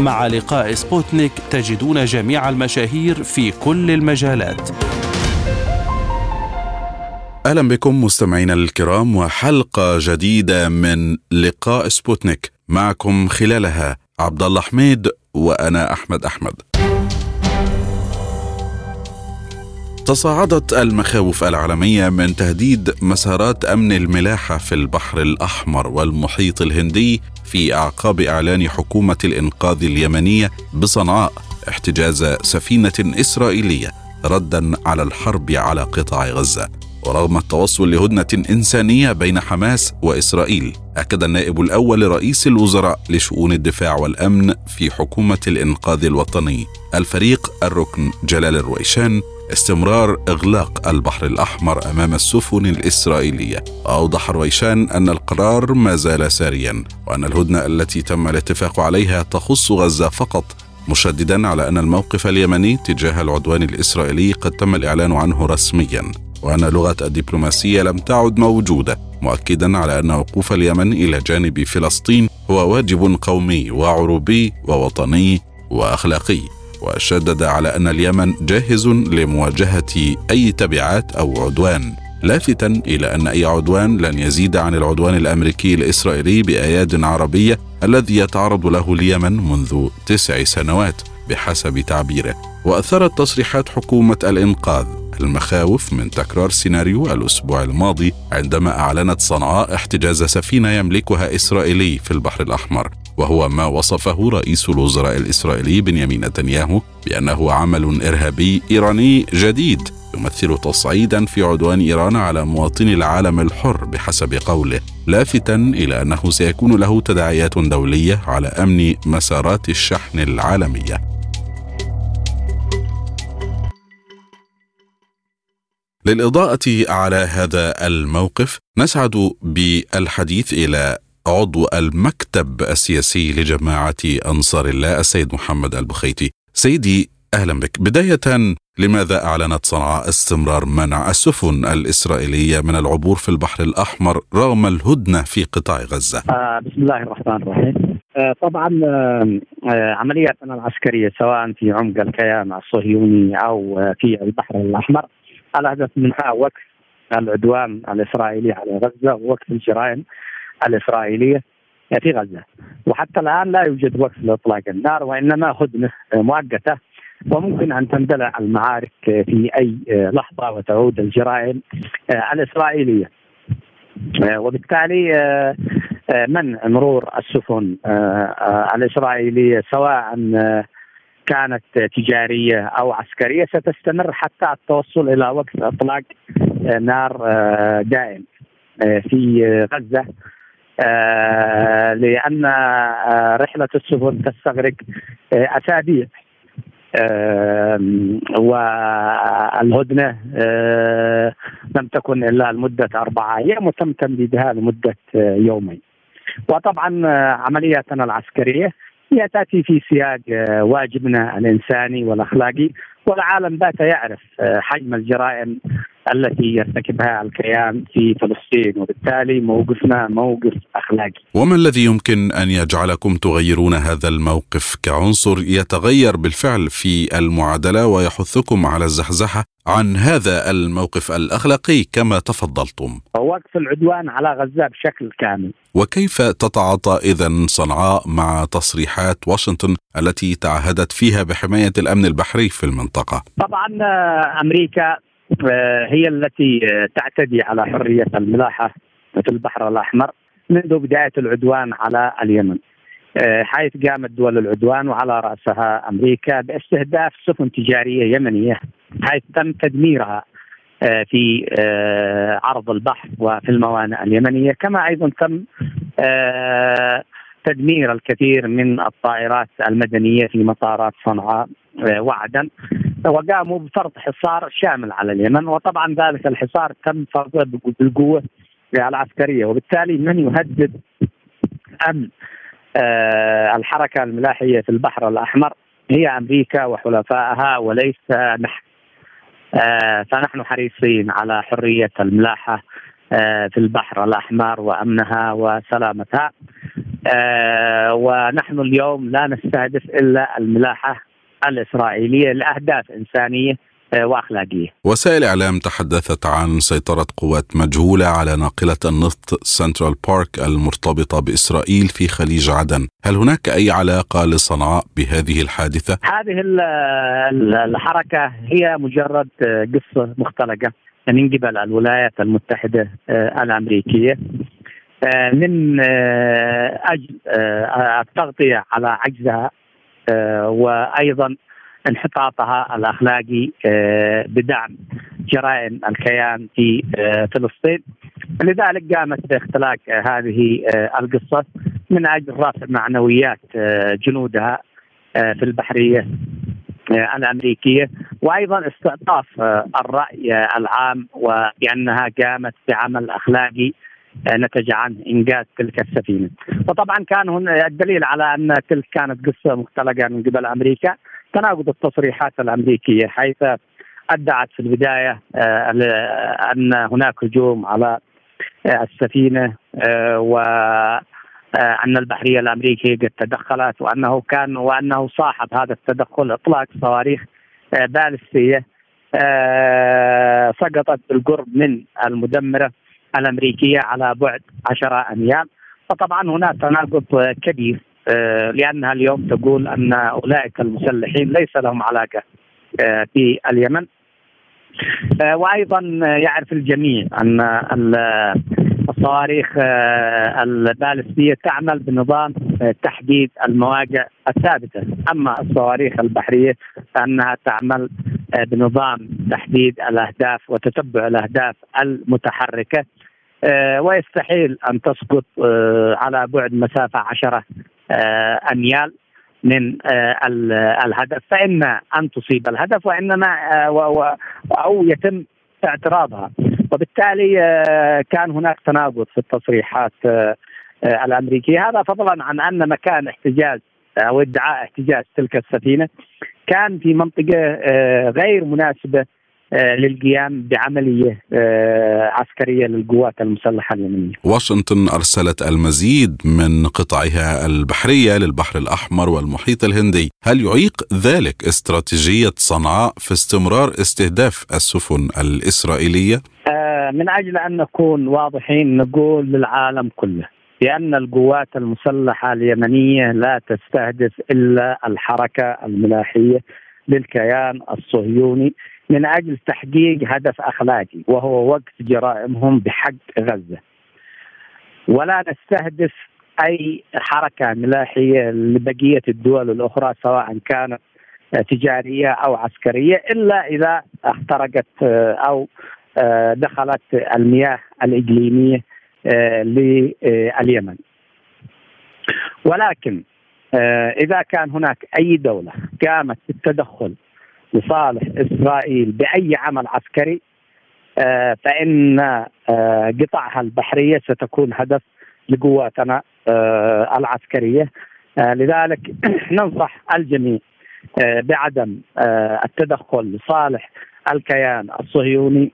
مع لقاء سبوتنيك تجدون جميع المشاهير في كل المجالات. أهلا بكم مستمعينا الكرام وحلقة جديدة من لقاء سبوتنيك معكم خلالها عبد الله حميد وأنا أحمد أحمد. تصاعدت المخاوف العالمية من تهديد مسارات أمن الملاحة في البحر الأحمر والمحيط الهندي في أعقاب إعلان حكومة الإنقاذ اليمنية بصنعاء احتجاز سفينة إسرائيلية ردا على الحرب على قطاع غزة. ورغم التوصل لهدنة إنسانية بين حماس وإسرائيل أكد النائب الأول لرئيس الوزراء لشؤون الدفاع والأمن في حكومة الإنقاذ الوطني الفريق الركن جلال الرويشان استمرار إغلاق البحر الأحمر أمام السفن الإسرائيلية. أوضح رويشان أن القرار ما زال ساريا وأن الهدنة التي تم الاتفاق عليها تخص غزة فقط. مشددا على أن الموقف اليمني تجاه العدوان الإسرائيلي قد تم الإعلان عنه رسميا وأن لغة الدبلوماسية لم تعد موجودة مؤكدا على أن وقوف اليمن إلى جانب فلسطين هو واجب قومي وعروبي ووطني وأخلاقي. وشدد على أن اليمن جاهز لمواجهة أي تبعات أو عدوان. لافتا إلى أن أي عدوان لن يزيد عن العدوان الأمريكي الإسرائيلي بأياد عربية الذي يتعرض له اليمن منذ تسع سنوات بحسب تعبيره. وأثرت تصريحات حكومة الإنقاذ المخاوف من تكرار سيناريو الأسبوع الماضي عندما أعلنت صنعاء احتجاز سفينة يملكها إسرائيلي في البحر الأحمر. وهو ما وصفه رئيس الوزراء الإسرائيلي بنيامين نتنياهو بأنه عمل إرهابي إيراني جديد يمثل تصعيدا في عدوان إيران على مواطني العالم الحر بحسب قوله لافتا إلى أنه سيكون له تداعيات دولية على أمن مسارات الشحن العالمية. للإضاءة على هذا الموقف نسعد بالحديث إلى عضو المكتب السياسي لجماعة أنصار الله السيد محمد البخيتي. سيدي أهلا بك. بداية لماذا أعلنت صنعاء استمرار منع السفن الإسرائيلية من العبور في البحر الأحمر رغم الهدنة في قطاع غزة؟ آه بسم الله الرحمن الرحيم. آه طبعا آه, عملياتنا العسكرية سواء في عمق الكيان الصهيوني أو في البحر الأحمر الهدف منها وقف العدوان الإسرائيلي على غزة ووقف الجرائم. الإسرائيلية في غزة. وحتى الآن لا يوجد وقف لإطلاق النار وإنما هدنة مؤقتة وممكن أن تندلع المعارك في أي لحظة وتعود الجرائم الإسرائيلية. وبالتالي منع مرور السفن الإسرائيلية سواء كانت تجارية أو عسكرية ستستمر حتى التوصل إلى وقت إطلاق نار دائم في غزه لأن رحلة السفن تستغرق أسابيع والهدنة لم تكن إلا لمدة اربعه أيام وتم تمديدها لمدة يومين. وطبعا عملياتنا العسكرية هي تأتي في سياق واجبنا الإنساني والأخلاقي والعالم بات يعرف حجم الجرائم التي يرتكبها الكيان في فلسطين وبالتالي موقفنا موقف أخلاقي. وما الذي يمكن أن يجعلكم تغيرون هذا الموقف كعنصر يتغير بالفعل في المعادلة ويحثكم على الزحزحة عن هذا الموقف الأخلاقي كما تفضلتم؟ وقف العدوان على غزة بشكل كامل. وكيف تتعاطى إذا صنعاء مع تصريحات واشنطن التي تعهدت فيها بحماية الأمن البحري في المنطقة؟ طبعا أمريكا هي التي تعتدي على حرية الملاحة في البحر الأحمر منذ بداية العدوان على اليمن. حيث قامت دول العدوان وعلى رأسها أمريكا باستهداف سفن تجارية يمنية حيث تم تدميرها في عرض البحر وفي الموانئ اليمنية كما أيضا تم تدمير الكثير من الطائرات المدنية في مطارات صنعاء وعدا وقاموا بفرض حصار شامل على اليمن وطبعا ذلك الحصار تم فرضه بالقوة العسكرية. وبالتالي من يهدد أمن الحركة الملاحية في البحر الأحمر؟ هي أمريكا وحلفائها وليس نحن. فنحن حريصين على حرية الملاحة في البحر الأحمر وأمنها وسلامتها. ونحن اليوم لا نستهدف إلا الملاحة. الإسرائيلية لأهداف إنسانية وأخلاقية. وسائل إعلام تحدثت عن سيطرة قوات مجهولة على ناقلة النفط سنترال بارك المرتبطة بإسرائيل في خليج عدن، هل هناك أي علاقة لصنعاء بهذه الحادثة؟ هذه الحركة هي مجرد قصة مختلقة من قبل الولايات المتحدة الأمريكية من أجل التغطية على عجزها وأيضا انحطاطها الأخلاقي بدعم جرائم الكيان في فلسطين. لذلك قامت باختلاق هذه القصة من أجل رفع معنويات جنودها في البحرية الأمريكية. وأيضا استعطاف الرأي العام وبأنها قامت بعمل أخلاقي نتج عن إنجاز تلك السفينة. وطبعا كان هنا الدليل على أن تلك كانت قصة مختلقة من قبل أمريكا تناقض التصريحات الأمريكية حيث أدعت في البداية أن هناك هجوم على السفينة و أن البحرية الأمريكية قد تدخلت وأنه كان وأنه صاحب هذا التدخل إطلاق صواريخ بالستية سقطت بالقرب من المدمرة الأمريكية على بعد 10 اميال فطبعا هناك تناقض كبير لأنها اليوم تقول أن أولئك المسلحين ليس لهم علاقة في اليمن. وأيضا يعرف الجميع أن الصواريخ البالستية تعمل بنظام تحديد المواقع الثابتة، أما الصواريخ البحرية فإنها تعمل بنظام تحديد الأهداف وتتبع الأهداف المتحركة. ويستحيل أن تسقط على بعد مسافة 10 أميال من الهدف. فإما أن تصيب الهدف وإنما أو يتم اعتراضها. وبالتالي كان هناك تناقض في التصريحات الأمريكية. هذا فضلا عن أن مكان احتجاز أو ادعاء احتجاز تلك السفينة كان في منطقة غير مناسبة للقيام بعملية عسكرية للقوات المسلحة اليمنية. واشنطن أرسلت المزيد من قطعها البحرية للبحر الأحمر والمحيط الهندي. هل يعيق ذلك استراتيجية صنعاء في استمرار استهداف السفن الإسرائيلية؟ من أجل أن نكون واضحين نقول للعالم كله بأن القوات المسلحة اليمنية لا تستهدف إلا الحركة الملاحية للكيان الصهيوني. من أجل تحقيق هدف أخلاقي وهو وقف جرائمهم بحق غزة. ولا نستهدف أي حركة ملاحية لبقية الدول الأخرى سواء كانت تجارية أو عسكرية إلا إذا اخترقت أو دخلت المياه الإقليمية لليمن. ولكن إذا كان هناك أي دولة قامت بالتدخل لصالح إسرائيل بأي عمل عسكري فإن قطعها البحرية ستكون هدف لقواتنا العسكرية لذلك ننصح الجميع بعدم التدخل لصالح الكيان الصهيوني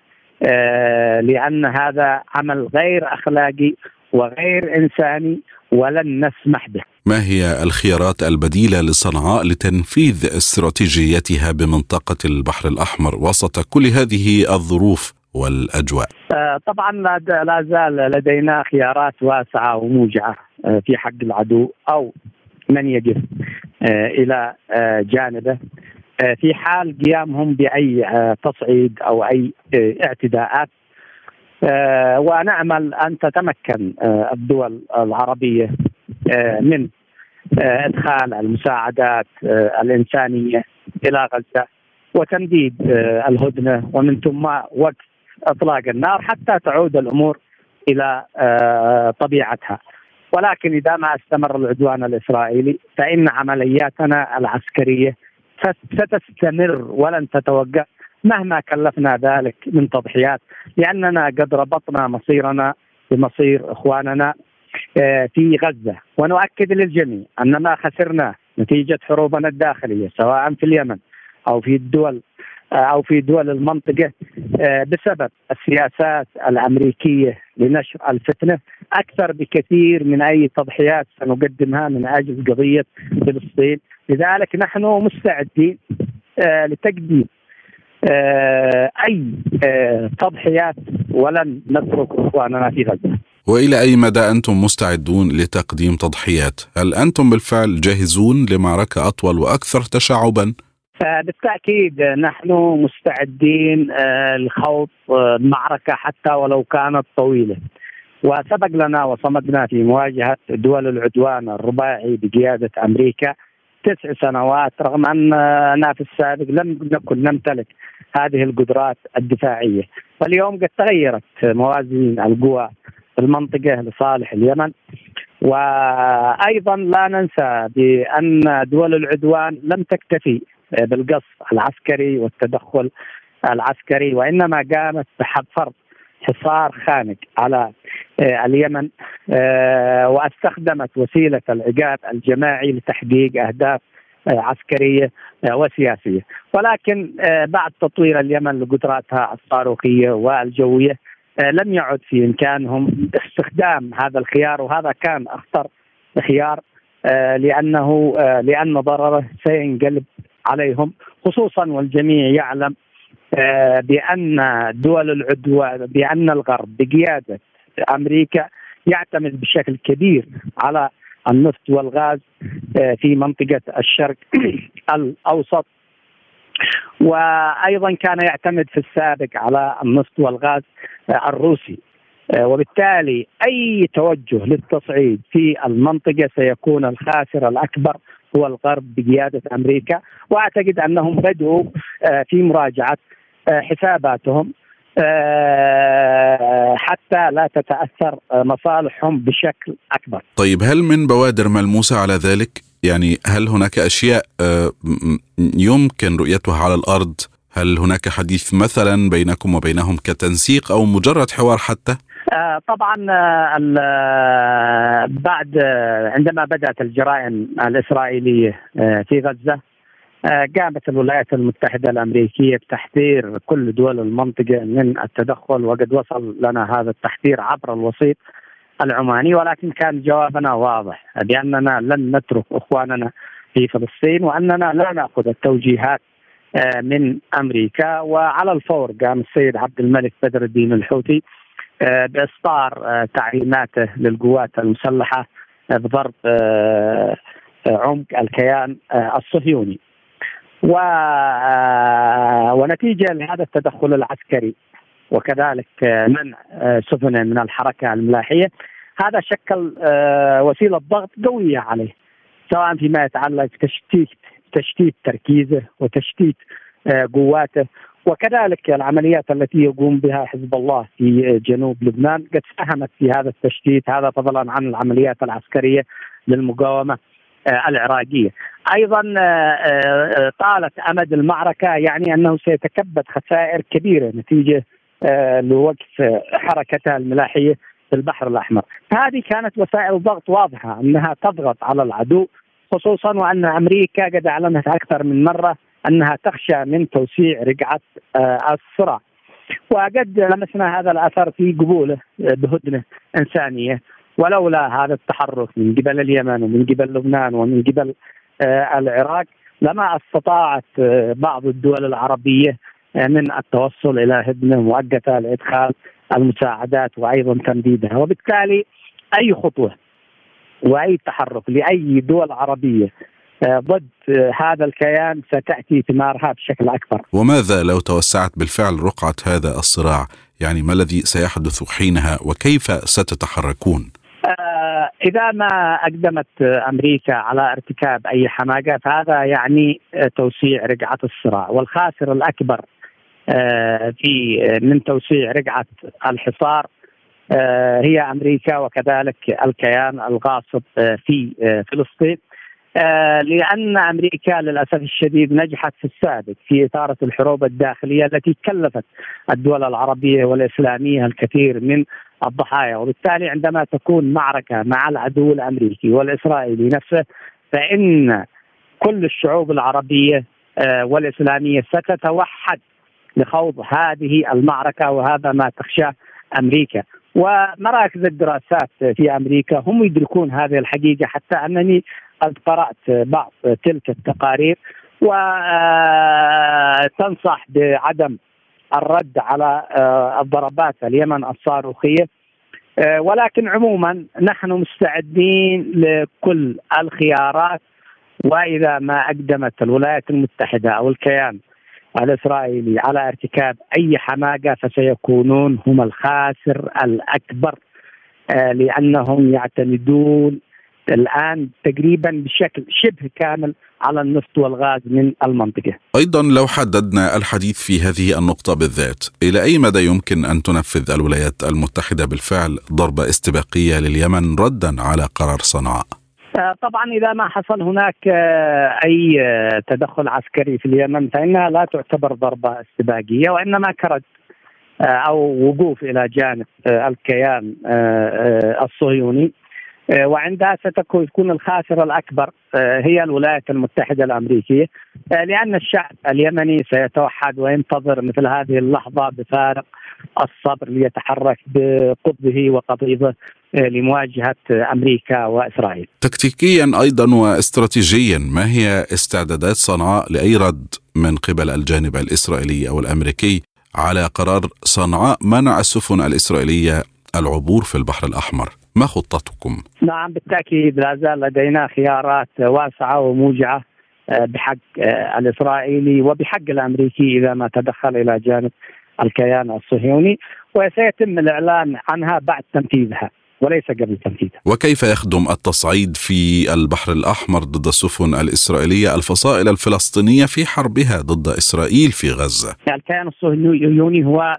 لأن هذا عمل غير أخلاقي وغير إنساني ولن نسمح به. ما هي الخيارات البديلة لصنعاء لتنفيذ استراتيجيتها بمنطقة البحر الأحمر وسط كل هذه الظروف والأجواء؟ طبعا لا زال لدينا خيارات واسعة وموجعة في حق العدو أو من يقف إلى جانبه في حال قيامهم بأي تصعيد أو أي اعتداءات ونامل أن تتمكن الدول العربية من إدخال المساعدات الإنسانية إلى غزة وتمديد الهدنة ومن ثم وقف إطلاق النار حتى تعود الأمور إلى طبيعتها. ولكن إذا ما استمر العدوان الإسرائيلي فإن عملياتنا العسكرية ستستمر ولن تتوقف مهما كلفنا ذلك من تضحيات لأننا قد ربطنا مصيرنا بمصير إخواننا آه، في غزة. ونؤكد للجميع أن ما خسرناه نتيجة حروبنا الداخلية سواء في اليمن أو في الدول آه، أو في دول المنطقة آه، بسبب السياسات الأمريكية لنشر الفتنة. أكثر بكثير من أي تضحيات سنقدمها من أجل قضية فلسطين، لذلك نحن مستعدين لتقديم أي تضحيات ولن نترك إخواننا في غزة. وإلى أي مدى أنتم مستعدون لتقديم تضحيات؟ هل أنتم بالفعل جاهزون لمعركه أطول وأكثر تشعبا؟ بالتأكيد نحن مستعدين آه، لخوض آه، معركه حتى ولو كانت طويلة. وسبق لنا وصمدنا في مواجهة دول العدوان الرباعي بقياده أمريكا تسع سنوات رغم اننا في السابق لم نكن نمتلك هذه القدرات الدفاعية واليوم قد تغيرت موازين القوى المنطقة لصالح اليمن. وأيضا لا ننسى بأن دول العدوان لم تكتفي بالقصف العسكري والتدخل العسكري وإنما قامت بفرض حصار خانق على آه، اليمن آه، واستخدمت وسيلة العقاب الجماعي لتحقيق أهداف آه، عسكرية وسياسية. ولكن بعد تطوير اليمن لقدراتها الصاروخية والجوية لم يعد في إمكانهم استخدام هذا الخيار وهذا كان أخطر خيار لأنه لأن ضرره سينقلب عليهم. خصوصا والجميع يعلم بأن دول العدوان بأن الغرب بقيادة أمريكا يعتمد بشكل كبير على النفط والغاز في منطقة الشرق الأوسط. وأيضا كان يعتمد في السابق على النفط والغاز الروسي وبالتالي أي توجه للتصعيد في المنطقة سيكون الخاسر الأكبر هو الغرب بقيادة أمريكا وأعتقد أنهم بدأوا في مراجعة حساباتهم حتى لا تتأثر مصالحهم بشكل أكبر. طيب هل من بوادر ملموسة على ذلك؟ يعني هل هناك أشياء يمكن رؤيتها على الأرض هل هناك حديث مثلا بينكم وبينهم كتنسيق أو مجرد حوار حتى؟ آه طبعا آه آه بعد عندما بدأت الجرائم الإسرائيلية آه، في غزة آه، قامت الولايات المتحدة الأمريكية بتحذير كل دول المنطقة من التدخل وقد وصل لنا هذا التحذير عبر الوسيط العماني ولكن كان جوابنا واضح بأننا لن نترك إخواننا في فلسطين وأننا لا نأخذ التوجيهات آه، من أمريكا. وعلى الفور قام السيد عبد الملك بدر الدين الحوثي آه، بإصدار تعليماته للقوات المسلحة بضرب عمق الكيان الصهيوني. و ونتيجة لهذا التدخل العسكري وكذلك منع سفن من الحركة الملاحية. هذا شكل وسيلة ضغط قوية عليه سواء فيما يتعلق بتشتيت تشتيت تركيزه وتشتيت قواته. وكذلك العمليات التي يقوم بها حزب الله في جنوب لبنان قد ساهمت في هذا التشتيت. هذا فضلا عن العمليات العسكرية للمقاومة آه، العراقية. أيضا آه، آه، طالت أمد المعركة يعني أنه سيتكبد خسائر كبيرة نتيجة لوقف حركتها الملاحية في البحر الأحمر. هذه كانت وسائل ضغط واضحة أنها تضغط على العدو خصوصا وأن أمريكا قد أعلنت أكثر من مرة أنها تخشى من توسيع رقعة الصراع. وقد لمسنا هذا الأثر في قبوله بهدنة إنسانية ولولا هذا التحرك من قبل اليمن ومن قبل لبنان ومن قبل آه، العراق لما استطاعت آه، بعض الدول العربية آه، من التوصل إلى هدنة مؤقتة لإدخال المساعدات وأيضا تمديدها وبالتالي أي خطوة وأي تحرك لأي دول عربية ضد هذا الكيان ستأتي ثمارها بشكل أكبر. وماذا لو توسعت بالفعل رقعة هذا الصراع؟ يعني ما الذي سيحدث حينها وكيف ستتحركون؟ آه، إذا ما أقدمت أمريكا على ارتكاب أي حماقه فهذا يعني توسيع رقعة الصراع والخاسر الأكبر آه، في من توسيع رقعة الحصار آه، هي أمريكا وكذلك الكيان الغاصب في فلسطين. آه، لأن أمريكا للأسف الشديد نجحت في السابق في إثارة الحروب الداخلية التي كلفت الدول العربية والإسلامية الكثير من الضحايا. وبالتالي عندما تكون معركة مع العدو الأمريكي والإسرائيلي نفسه فإن كل الشعوب العربية آه، والإسلامية ستتوحد لخوض هذه المعركة وهذا ما تخشاه أمريكا. ومراكز الدراسات في أمريكا هم يدركون هذه الحقيقة حتى أنني قد قرأت بعض تلك التقارير. وتنصح بعدم الرد على آه، الضربات اليمن الصاروخية. آه، ولكن عموما نحن مستعدين لكل الخيارات. وإذا ما أقدمت الولايات المتحدة أو الكيان الاسرائيلي على ارتكاب أي حماقة فسيكونون هم الخاسر الأكبر آه، لأنهم يعتمدون الآن تقريبا بشكل شبه كامل على النفط والغاز من المنطقة. أيضا لو حددنا الحديث في هذه النقطة بالذات، إلى أي مدى يمكن أن تنفذ الولايات المتحدة بالفعل ضربة استباقية لليمن ردا على قرار صنعاء؟ آه، طبعا إذا ما حصل هناك آه، أي آه، تدخل عسكري في اليمن فإنها لا تعتبر ضربة استباقية وإنما كرد أو وقوف إلى جانب الكيان الصهيوني. وعندها ستكون يكون الخاسر الأكبر هي الولايات المتحدة الأمريكية. لأن الشعب اليمني سيتوحد وينتظر مثل هذه اللحظة بفارق الصبر ليتحرك بقطبه وقضيبه لمواجهة أمريكا وإسرائيل. تكتيكيا أيضا واستراتيجيا ما هي استعدادات صنعاء لأي رد من قبل الجانب الإسرائيلي أو الأمريكي على قرار صنعاء منع السفن الإسرائيلية العبور في البحر الأحمر؟ ما خطتكم؟ نعم بالتأكيد لا زال لدينا خيارات واسعة وموجعة آه، بحق آه، الإسرائيلي وبحق الأمريكي إذا ما تدخل إلى جانب الكيان الصهيوني وسيتم الإعلان عنها بعد تنفيذها. وليس قبل تنفيذها. وكيف يخدم التصعيد في البحر الأحمر ضد السفن الإسرائيلية الفصائل الفلسطينية في حربها ضد إسرائيل في غزة؟ الكيان الصهيوني هو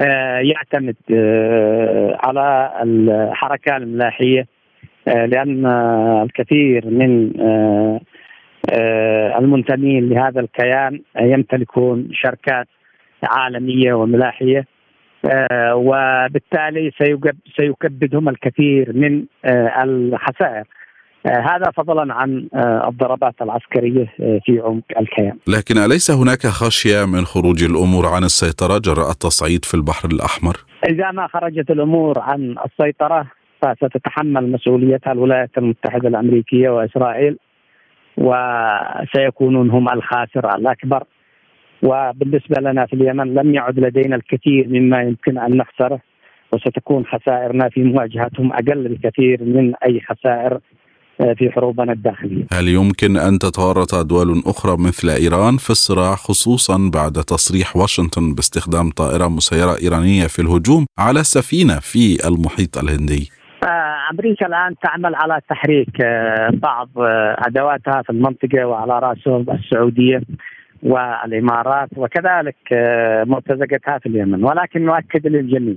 آه، يعتمد آه، على الحركة الملاحية آه، لأن الكثير من المنتمين لهذا الكيان يمتلكون شركات عالمية وملاحية وبالتالي سيكبدهم الكثير من آه، الخسائر آه، هذا فضلا عن الضربات العسكرية في عمق الكيان. لكن أليس هناك خشية من خروج الأمور عن السيطرة جراء التصعيد في البحر الأحمر؟ إذا ما خرجت الأمور عن السيطرة فستتحمل مسؤوليتها الولايات المتحدة الأمريكية وإسرائيل وسيكونون هم الخاسر الأكبر وبالنسبة لنا في اليمن لم يعد لدينا الكثير مما يمكن أن نخسره وستكون خسائرنا في مواجهتهم أقل بكثير من أي خسائر آه، في حروبنا الداخلية. هل يمكن أن تتورط دول أخرى مثل إيران في الصراع خصوصا بعد تصريح واشنطن باستخدام طائرة مسيرة إيرانية في الهجوم على سفينه في المحيط الهندي؟ آه، أمريكا الآن تعمل على تحريك آه، بعض أدواتها في المنطقة وعلى رأسهم السعودية والإمارات وكذلك آه، مرتزقتها في اليمن ولكن نؤكد للجميع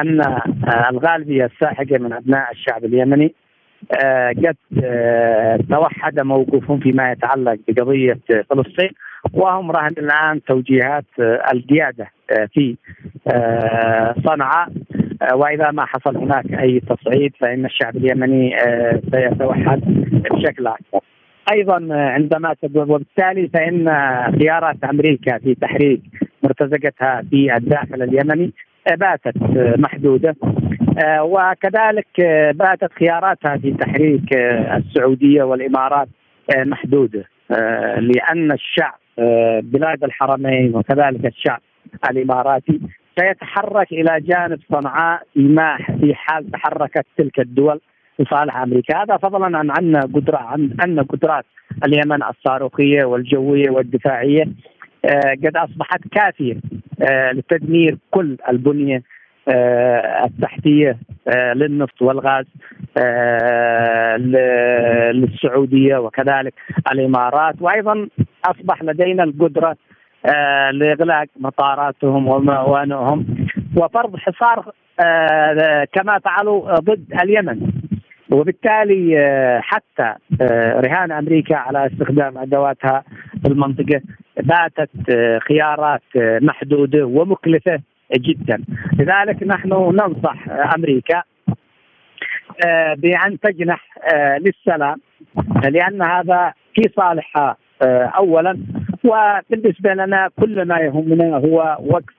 أن آه، الغالبية الساحقة من أبناء الشعب اليمني آه، قد توحد موقفهم فيما يتعلق بقضية فلسطين وهم رهن الآن توجيهات القيادة في صنعاء وإذا ما حصل هناك أي تصعيد فإن الشعب اليمني سيتوحد بشكل أكبر. أيضا عندما وبالتالي فإن خيارات أمريكا في تحريك مرتزقتها في الداخل اليمني باتت محدودة. وكذلك باتت خياراتها في تحريك السعودية والإمارات محدودة. لأن الشعب بلاد الحرمين وكذلك الشعب الإماراتي سيتحرك إلى جانب صنعاء في حال تحركت تلك الدول لصالح أمريكا. هذا فضلا عن عن قدره عن أن قدرات اليمن الصاروخية والجوية والدفاعية آه، قد أصبحت كافية آه، لتدمير كل البنية آه، التحتية للنفط والغاز للسعودية وكذلك الإمارات. وأيضا أصبح لدينا القدرة لإغلاق مطاراتهم وموانئهم. وفرض حصار كما فعلوا ضد اليمن. وبالتالي حتى رهان أمريكا على استخدام أدواتها في المنطقة باتت خيارات محدودة ومكلفة جدا. لذلك نحن ننصح أمريكا آه، بأن تجنح آه، للسلام لأن هذا في صالحها آه، اولا. وبالنسبة لنا كل ما يهمنا هو وقف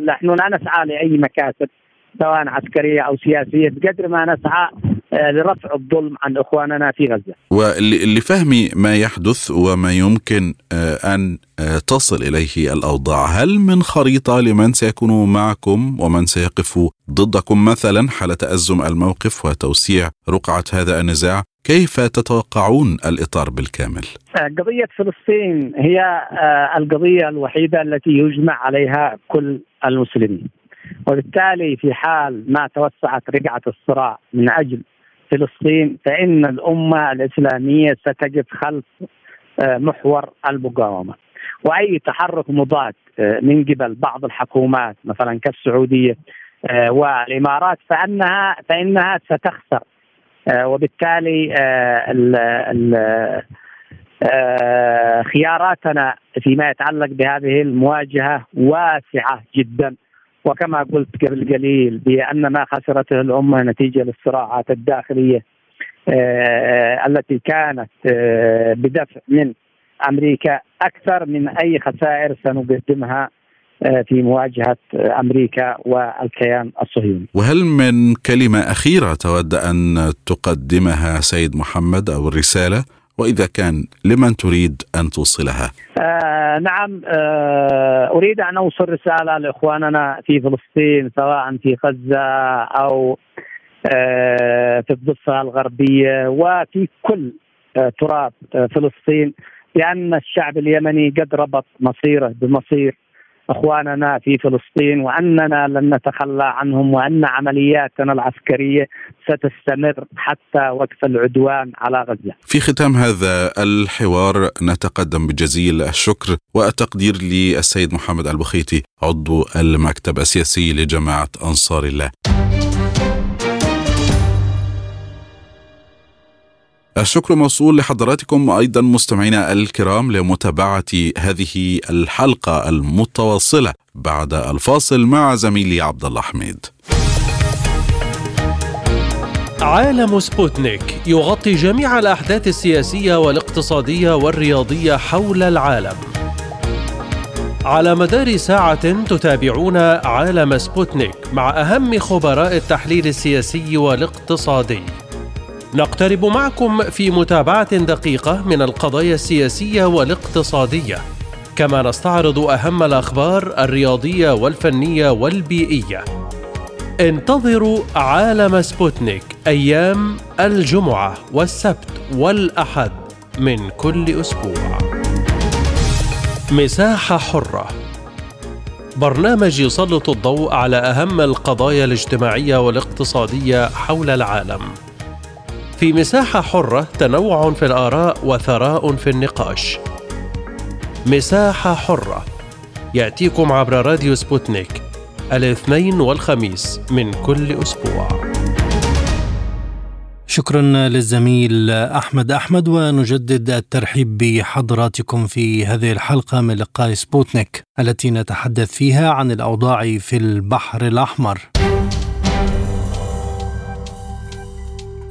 نحن لا نسعى لأي مكاسب سواء عسكرية أو سياسية بقدر ما نسعى آه، لرفع الظلم عن إخواننا في غزة. ولفهم ما يحدث وما يمكن آه، أن آه، تصل إليه الأوضاع، هل من خريطة لمن سيكون معكم ومن سيقف ضدكم مثلا حال تأزم الموقف وتوسيع رقعة هذا النزاع؟ كيف تتوقعون الإطار بالكامل؟ قضية فلسطين هي القضية الوحيدة التي يجمع عليها كل المسلمين. وبالتالي في حال ما توسعت رقعة الصراع من أجل فلسطين فإن الأمة الإسلامية ستقف خلف آه، محور المقاومة. وأي تحرك مضاد آه، من قبل بعض الحكومات مثلا كالسعودية آه، والإمارات فإنها فإنها ستخسر. وبالتالي ال ال خياراتنا فيما يتعلق بهذه المواجهة واسعة جدا. وكما قلت قبل قليل بأن ما خسرته الأمة نتيجة للصراعات الداخلية آه التي كانت آه بدفع من أمريكا أكثر من أي خسائر سنقدمها آه في مواجهة أمريكا والكيان الصهيوني. وهل من كلمة أخيرة تود أن تقدمها سيد محمد أو الرسالة وإذا كان لمن تريد أن توصلها؟ آه نعم آه أريد أن أوصل رسالة لإخواننا في فلسطين سواء في غزة أو آه في الضفة الغربية وفي كل آه تراب آه فلسطين لأن الشعب اليمني قد ربط مصيره بمصير إخواننا في فلسطين وأننا لن نتخلى عنهم وأن عملياتنا العسكرية ستستمر حتى وقف العدوان على غزة. في ختام هذا الحوار نتقدم بجزيل الشكر والتقدير للسيد محمد البخيتي عضو المكتب السياسي لجماعة أنصار الله. الشكر موصول لحضراتكم أيضا مستمعينا الكرام لمتابعة هذه الحلقة المتواصلة بعد الفاصل مع زميلي عبد الله حميد. عالم سبوتنيك يغطي جميع الأحداث السياسية والاقتصادية والرياضية حول العالم. على مدار ساعة تتابعون عالم سبوتنيك مع أهم خبراء التحليل السياسي والاقتصادي. نقترب معكم في متابعة دقيقة من القضايا السياسية والاقتصادية. كما نستعرض أهم الأخبار الرياضية والفنية والبيئية. انتظروا عالم سبوتنيك أيام الجمعة والسبت والأحد من كل أسبوع. مساحة حرة. برنامج يسلط الضوء على أهم القضايا الاجتماعية والاقتصادية حول العالم. في مساحة حرة تنوع في الآراء وثراء في النقاش. مساحة حرة يأتيكم عبر راديو سبوتنيك الاثنين والخميس من كل أسبوع. شكرا للزميل أحمد أحمد ونجدد الترحيب بحضراتكم في هذه الحلقة من لقاء سبوتنيك التي نتحدث فيها عن الأوضاع في البحر الأحمر.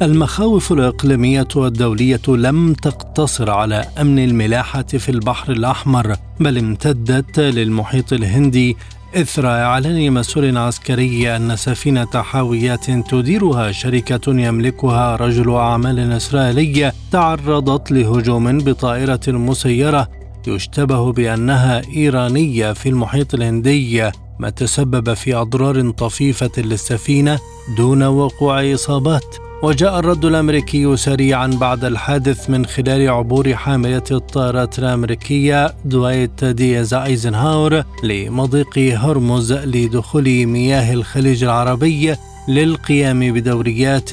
المخاوف الإقليمية والدولية لم تقتصر على أمن الملاحة في البحر الأحمر بل امتدت للمحيط الهندي إثر إعلان مسؤول عسكري أن سفينة حاويات تديرها شركة يملكها رجل أعمال إسرائيلي تعرضت لهجوم بطائرة مسيرة يشتبه بأنها إيرانية في المحيط الهندي ما تسبب في أضرار طفيفة للسفينة دون وقوع إصابات. وجاء الرد الأمريكي سريعا بعد الحادث من خلال عبور حاملة الطائرات الأمريكية دوايت دي أيزنهاور لمضيق هرمز لدخول مياه الخليج العربي للقيام بدوريات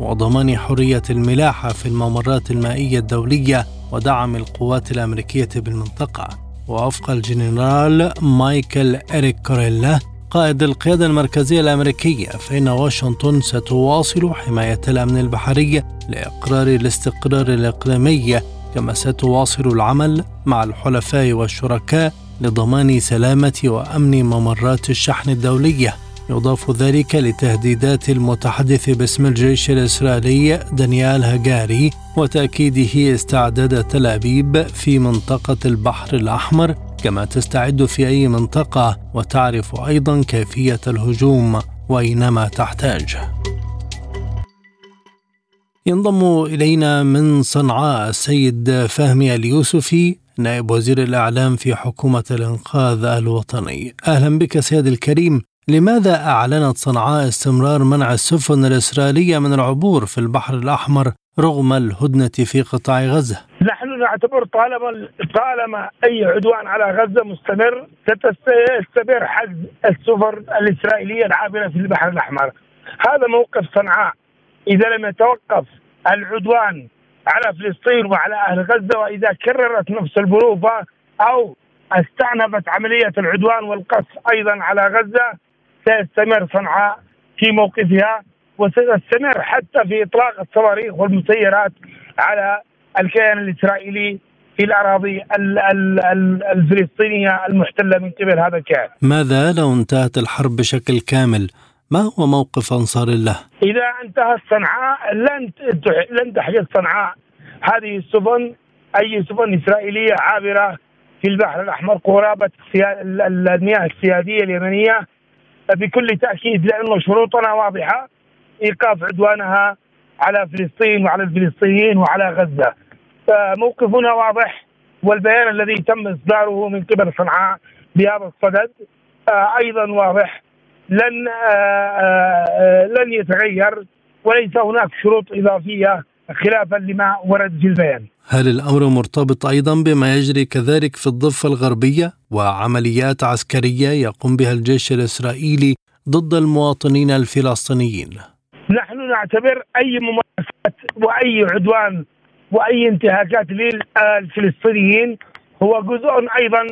وضمان حرية الملاحة في الممرات المائية الدولية ودعم القوات الأمريكية بالمنطقة. ووفق الجنرال مايكل إريك كوريلا قائد القيادة المركزية الأمريكية فإن واشنطن ستواصل حماية الأمن البحري لإقرار الاستقرار الإقليمي كما ستواصل العمل مع الحلفاء والشركاء لضمان سلامة وأمن ممرات الشحن الدولية يضاف ذلك لتهديدات المتحدث باسم الجيش الإسرائيلي دانيال هاجاري وتأكيده استعداد تل أبيب في منطقة البحر الأحمر كما تستعد في أي منطقة وتعرف أيضا كيفية الهجوم وأينما تحتاج. ينضم إلينا من صنعاء السيد فهمي اليوسفي نائب وزير الإعلام في حكومة الإنقاذ الوطني. أهلا بك سيد الكريم. لماذا أعلنت صنعاء استمرار منع السفن الإسرائيلية من العبور في البحر الأحمر رغم الهدنة في قطاع غزة؟ نحن نعتبر طالما طالما أي عدوان على غزة مستمر ستستمر حجز السفن الإسرائيلية العابرة في البحر الأحمر. هذا موقف صنعاء. إذا لم يتوقف العدوان على فلسطين وعلى أهل غزة وإذا كررت نفس البروفة أو استعنفت عملية العدوان والقصف أيضا على غزة سيستمر صنعاء في موقفها. وستستمر حتى في إطلاق الصواريخ والمسيرات على الكيان الإسرائيلي في الأراضي الفلسطينية المحتلة من قبل هذا الكيان. ماذا لو انتهت الحرب بشكل كامل؟ ما هو موقف أنصار الله؟ إذا انتهت صنعاء لن لن تحجز صنعاء هذه السفن أي سفن إسرائيلية عابرة في البحر الأحمر قرابة المياه السيادية اليمنية بكل تأكيد لأنه شروطنا واضحة إيقاف عدوانها على فلسطين وعلى الفلسطينيين وعلى غزة فموقفنا واضح والبيان الذي تم إصداره من قبل صنعاء بهذا الصدد آه، أيضا واضح لن آه، آه، لن يتغير وليس هناك شروط إضافية خلافا لما ورد في البيان. هل الأمر مرتبط أيضا بما يجري كذلك في الضفة الغربية وعمليات عسكرية يقوم بها الجيش الإسرائيلي ضد المواطنين الفلسطينيين؟ نحن نعتبر أي ممارسات وأي عدوان وأي انتهاكات للفلسطينيين هو جزء أيضا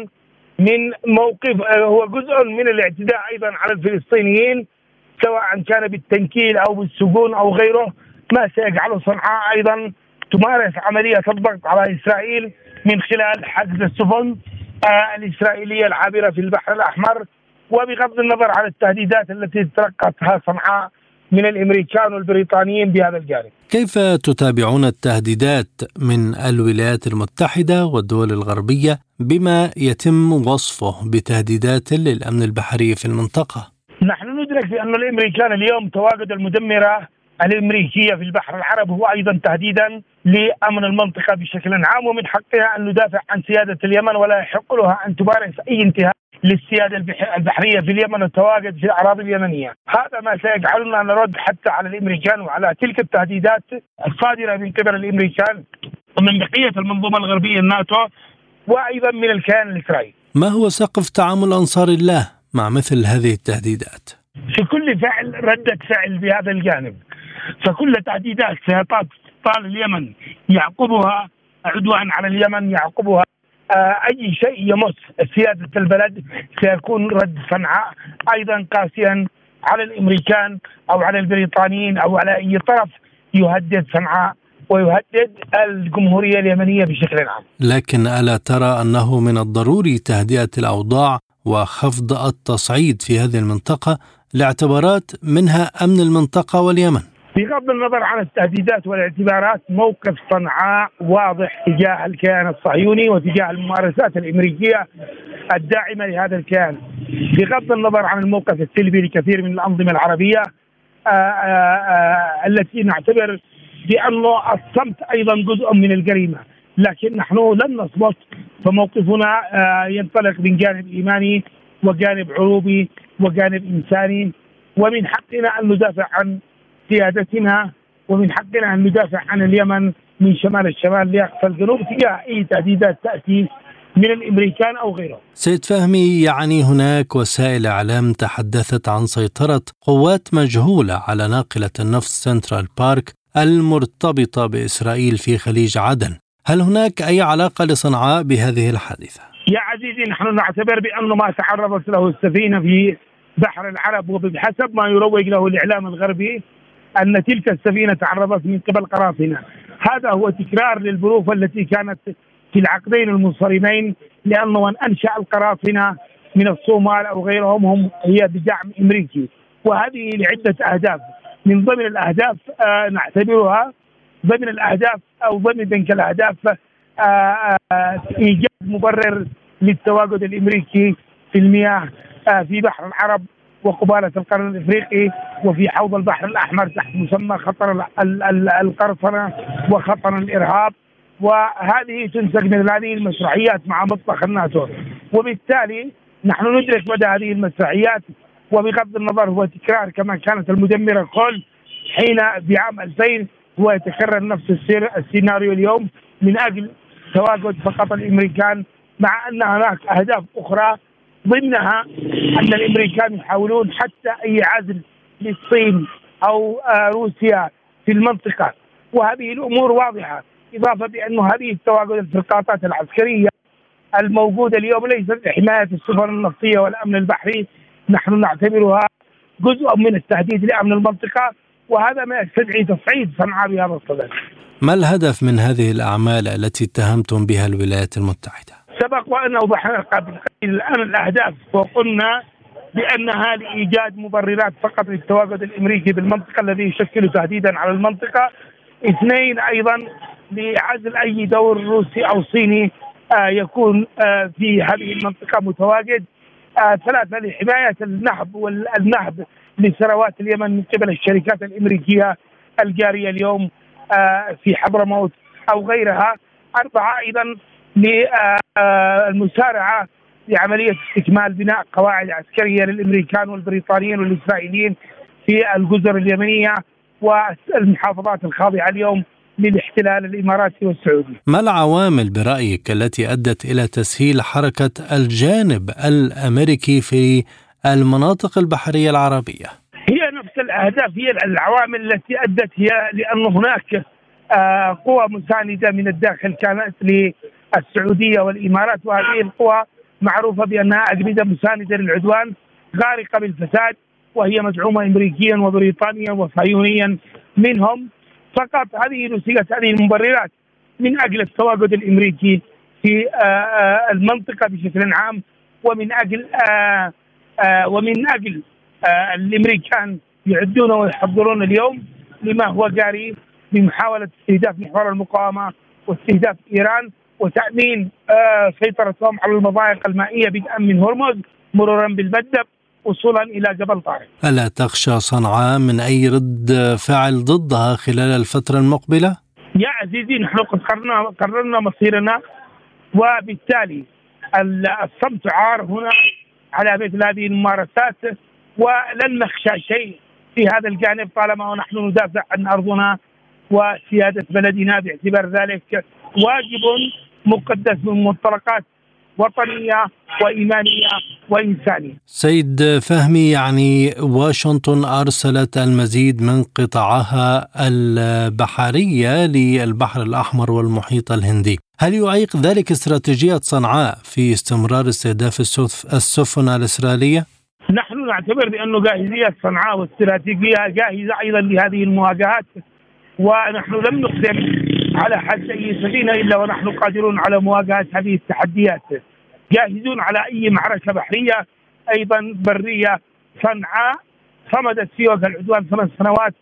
من موقف هو جزء من الاعتداء أيضا على الفلسطينيين سواء كان بالتنكيل أو بالسجون أو غيره. ما سيجعل صنعاء أيضا تمارس عملية الضغط على إسرائيل من خلال حجز السفن آه، الإسرائيلية العابرة في البحر الأحمر. وبغض النظر عن التهديدات التي تلقتها صنعاء من الأمريكان والبريطانيين بهذا الجانب. كيف تتابعون التهديدات من الولايات المتحدة والدول الغربية بما يتم وصفه بتهديدات للأمن البحري في المنطقة؟ نحن ندرك بأن الأمريكان اليوم تواجد المدمرة الأمريكية في البحر العربي هو أيضا تهديدا لأمن المنطقة بشكل عام ومن حقها أن ندافع عن سيادة اليمن ولا يحق لها أن تمارس أي انتهاك للسيادة البحرية في اليمن والتواجد في الأراضي اليمنية، هذا ما سيجعلنا نرد حتى على الإمريكان وعلى تلك التهديدات الصادرة من قبل الإمريكان ومن بقية المنظومة الغربية الناتو وأيضا من الكيان الإسرائيلي. ما هو سقف تعامل أنصار الله مع مثل هذه التهديدات؟ في كل فعل ردة فعل بهذا الجانب. فكل تهديدات طال اليمن يعقبها عدوان على اليمن يعقبها أي شيء يمس سيادة البلد سيكون رد صنعاء أيضا قاسيا على الأمريكان أو على البريطانيين أو على أي طرف يهدد صنعاء ويهدد الجمهورية اليمنية بشكل عام. لكن ألا ترى أنه من الضروري تهدئة الأوضاع وخفض التصعيد في هذه المنطقة لاعتبارات منها أمن المنطقة واليمن؟ بغض النظر عن التهديدات والاعتبارات موقف صنعاء واضح تجاه الكيان الصهيوني وتجاه الممارسات الأمريكية الداعمة لهذا الكيان. بغض النظر عن الموقف السلبي لكثير من الأنظمة العربية آه، آآ آه، التي نعتبر بانه الصمت أيضا جزء من الجريمة. لكن نحن لن نصمت فموقفنا آه، ينطلق من جانب إيماني وجانب عروبي وجانب إنساني ومن حقنا أن ندافع عن سيادتنا ومن حقنا أن ندافع عن اليمن من شمال الشمال لاقصى الجنوب تجاه أي تهديدات تأتي من الأمريكان أو غيرهم. سيد فهمي يعني هناك وسائل إعلام تحدثت عن سيطرة قوات مجهولة على ناقلة النفط سنترال بارك المرتبطة بإسرائيل في خليج عدن. هل هناك أي علاقة لصنعاء بهذه الحادثة؟ يا عزيزي نحن نعتبر بأنه ما تعرضت له السفينة في بحر العرب وبحسب ما يروج له الإعلام الغربي أن تلك السفينة تعرضت من قبل قراصنه هذا هو تكرار للظروف التي كانت في العقدين المنصرمين لأنه من أنشأ القراصنه من الصومال أو غيرهم هم هي بدعم أمريكي. وهذه لعدة أهداف. من ضمن الأهداف آه نعتبرها ضمن الأهداف أو ضمن بنك الأهداف آه آه إيجاد مبرر للتواجد الأمريكي في المياه آه في بحر العرب وقبالة القرن الإفريقي وفي حوض البحر الأحمر تحت مسمى خطر القرصنة وخطر الإرهاب. وهذه تنسج من هذه المسرحيات مع مطبخ الناتو. وبالتالي نحن ندرك مدى هذه المسرحيات. وبغض النظر هو تكرار كما كانت المدمرة الكل حين بعام 2000 هو يتكرر نفس السيناريو اليوم من أجل تواجد فقط الأمريكان مع أن هناك أهداف أخرى ضمنها أن الأمريكان يحاولون حتى أي عزل للصين أو آه، روسيا في المنطقة وهذه الأمور واضحة إضافة بانه هذه التواجد الفرقاطات العسكرية الموجودة اليوم ليست لحمايه السفن النفطية والأمن البحري نحن نعتبرها جزء من التهديد لأمن المنطقة وهذا ما يستدعي تصعيد صنعاء بهذا الصدد. ما الهدف من هذه الأعمال التي اتهمتم بها الولايات المتحدة؟ سبق وأن اوضحنا قبل الآن الأهداف وقلنا بانها لايجاد مبررات فقط للتواجد الأمريكي بالمنطقة الذي يشكل تهديدا على المنطقة. اثنين أيضا لعزل أي دور روسي أو صيني آه يكون آه في هذه المنطقة متواجد. آه ثلاثة لحماية النهب والنهب لثروات اليمن من قبل الشركات الأمريكية الجارية اليوم آه في حضرموت أو غيرها. أربعة أيضا للمسارعه لعمليه استكمال بناء قواعد عسكرية للأمريكان والبريطانيين والإسرائيليين في الجزر اليمنية والمحافظات الخاضعة اليوم للاحتلال الإماراتي والسعودي. ما العوامل برأيك التي أدت إلى تسهيل حركة الجانب الأمريكي في المناطق البحرية العربية؟ هي نفس الأهداف هي العوامل التي أدت هي لأن هناك آه، قوى مساندة من الداخل كانت السعودية والإمارات وهذه القوى معروفة بأنها أجندة مساندة للعدوان غارقة بالفساد وهي مدعومه امريكيا وبريطانيا وصهيونيا منهم. فقط هذه نسيت هذه المبررات من أجل التواجد الأمريكي في آه، آه، المنطقة بشكل عام ومن أجل آه، ومن أجل الأمريكان يعدون ويحضرون اليوم لما هو جاري بمحاولة استهداف محور المقاومة واستهداف إيران. وتأمين آه، سيطرتهم على المضايق المائية بدءا من هرمز مرورا بالمدب وصولا إلى جبل طارق. ألا تخشى صنعاء من أي رد فعل ضدها خلال الفترة المقبلة؟ يا عزيزي نحن قد قررنا قررنا مصيرنا وبالتالي الصمت عار هنا على مثل هذه الممارسات ولن نخشى شيء في هذا الجانب طالما ونحن ندافع عن أرضنا وسيادة بلدنا باعتبار ذلك واجب مقدس من منطلقات وطنية وإيمانية وإنسانية. سيد فهمي يعني واشنطن أرسلت المزيد من قطعها البحرية للبحر الأحمر والمحيط الهندي، هل يعيق ذلك استراتيجية صنعاء في استمرار استهداف السفن الإسرائيلية؟ نحن نعتبر بأنه جاهزية صنعاء واستراتيجية جاهزة أيضا لهذه المواجهات ونحن لم نقدم على حد اي سفينه إلا ونحن قادرون على مواجهة هذه التحديات جاهزون على أي معركة بحرية أيضا برية صنعاء صمدت في وجه العدوان ثمان سنوات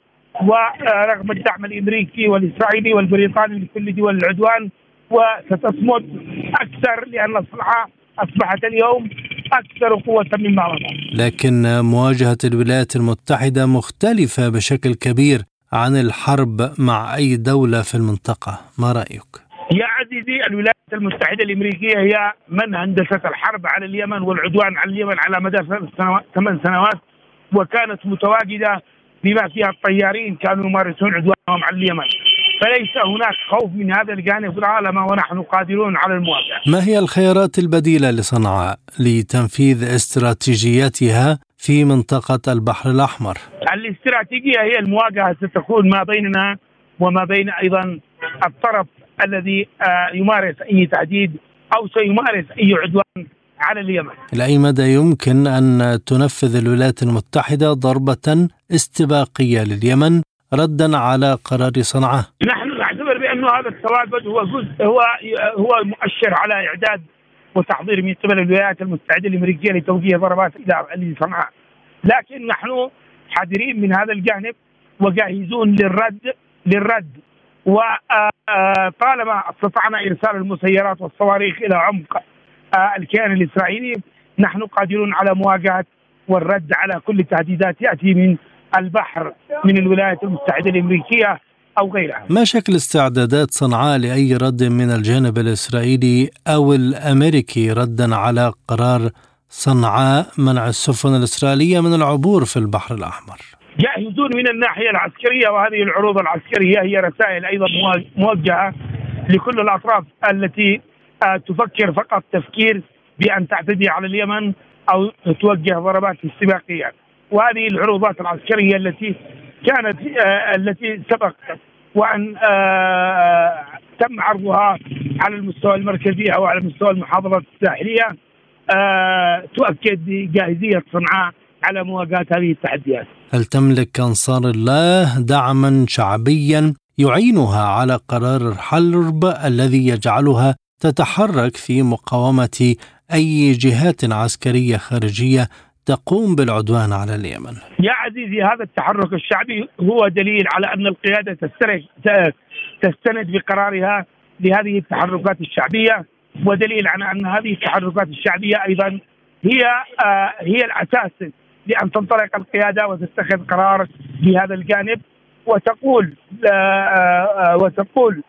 ورغم الدعم الأمريكي والإسرائيلي والبريطاني لكل دول العدوان وستصمد أكثر لأن صنعاء أصبحت اليوم أكثر قوة مما. لكن مواجهة الولايات المتحدة مختلفة بشكل كبير عن الحرب مع أي دولة في المنطقة؟ ما رأيك؟ يا عزيزي الولايات المتحدة الأمريكية هي من هندست الحرب على اليمن والعدوان على اليمن على مدى ثمان سنوات وكانت متواجدة بما فيها الطيارين كانوا يمارسون عدوانهم على اليمن. فليس هناك خوف من هذا الجانب طالما ونحن قادرون على المواجهة. ما هي الخيارات البديلة لصنعاء لتنفيذ استراتيجيتها في منطقة البحر الأحمر. الاستراتيجية هي المواجهة ستكون ما بيننا وما بين أيضا الطرف الذي آه، يمارس أي تهديد أو سيمارس أي عدوان على اليمن. إلى أي مدى يمكن أن تنفذ الولايات المتحدة ضربة استباقية لليمن ردا على قرار صنعاء؟ نحن نعتبر بأنه هذا التواجد هو جزء هو هو مؤشر على إعداد وتحضير من قبل الولايات المتحدة الأمريكية لتوجيه ضربات إلى صنعاء لكن نحن حذرين من هذا الجانب وجاهزون للرد للرد. وطالما استطعنا إرسال المسيرات والصواريخ إلى عمق الكيان الإسرائيلي نحن قادرون على مواجهة والرد على كل التهديدات يأتي من البحر من الولايات المتحدة الأمريكية أو غيرها. ما شكل استعدادات صنعاء لأي رد من الجانب الإسرائيلي أو الأمريكي ردا على قرار صنعاء منع السفن الإسرائيلية من العبور في البحر الأحمر؟ جاهزون من الناحية العسكرية وهذه العروض العسكرية هي رسائل أيضا موجهة لكل الأطراف التي آه، تفكر فقط تفكير بأن تعتدي على اليمن أو توجه ضربات استباقية وهذه العروضات العسكرية التي كانت آه، التي سبق وأن آه، تم عرضها على المستوى المركزي أو على مستوى المحافظات الساحلية تؤكد بجاهزية صنعاء على مواجهة هذه التحديات. هل تملك أنصار الله دعما شعبيا يعينها على قرار الحرب الذي يجعلها تتحرك في مقاومة أي جهات عسكرية خارجية تقوم بالعدوان على اليمن. يا عزيزي هذا التحرك الشعبي هو دليل على أن القيادة تستند بقرارها لهذه التحركات الشعبية ودليل على أن هذه التحركات الشعبية أيضا هي آه هي الأساس لأن تنطلق القيادة وتتخذ قرار في هذا الجانب وتقول آه، آه، وتقول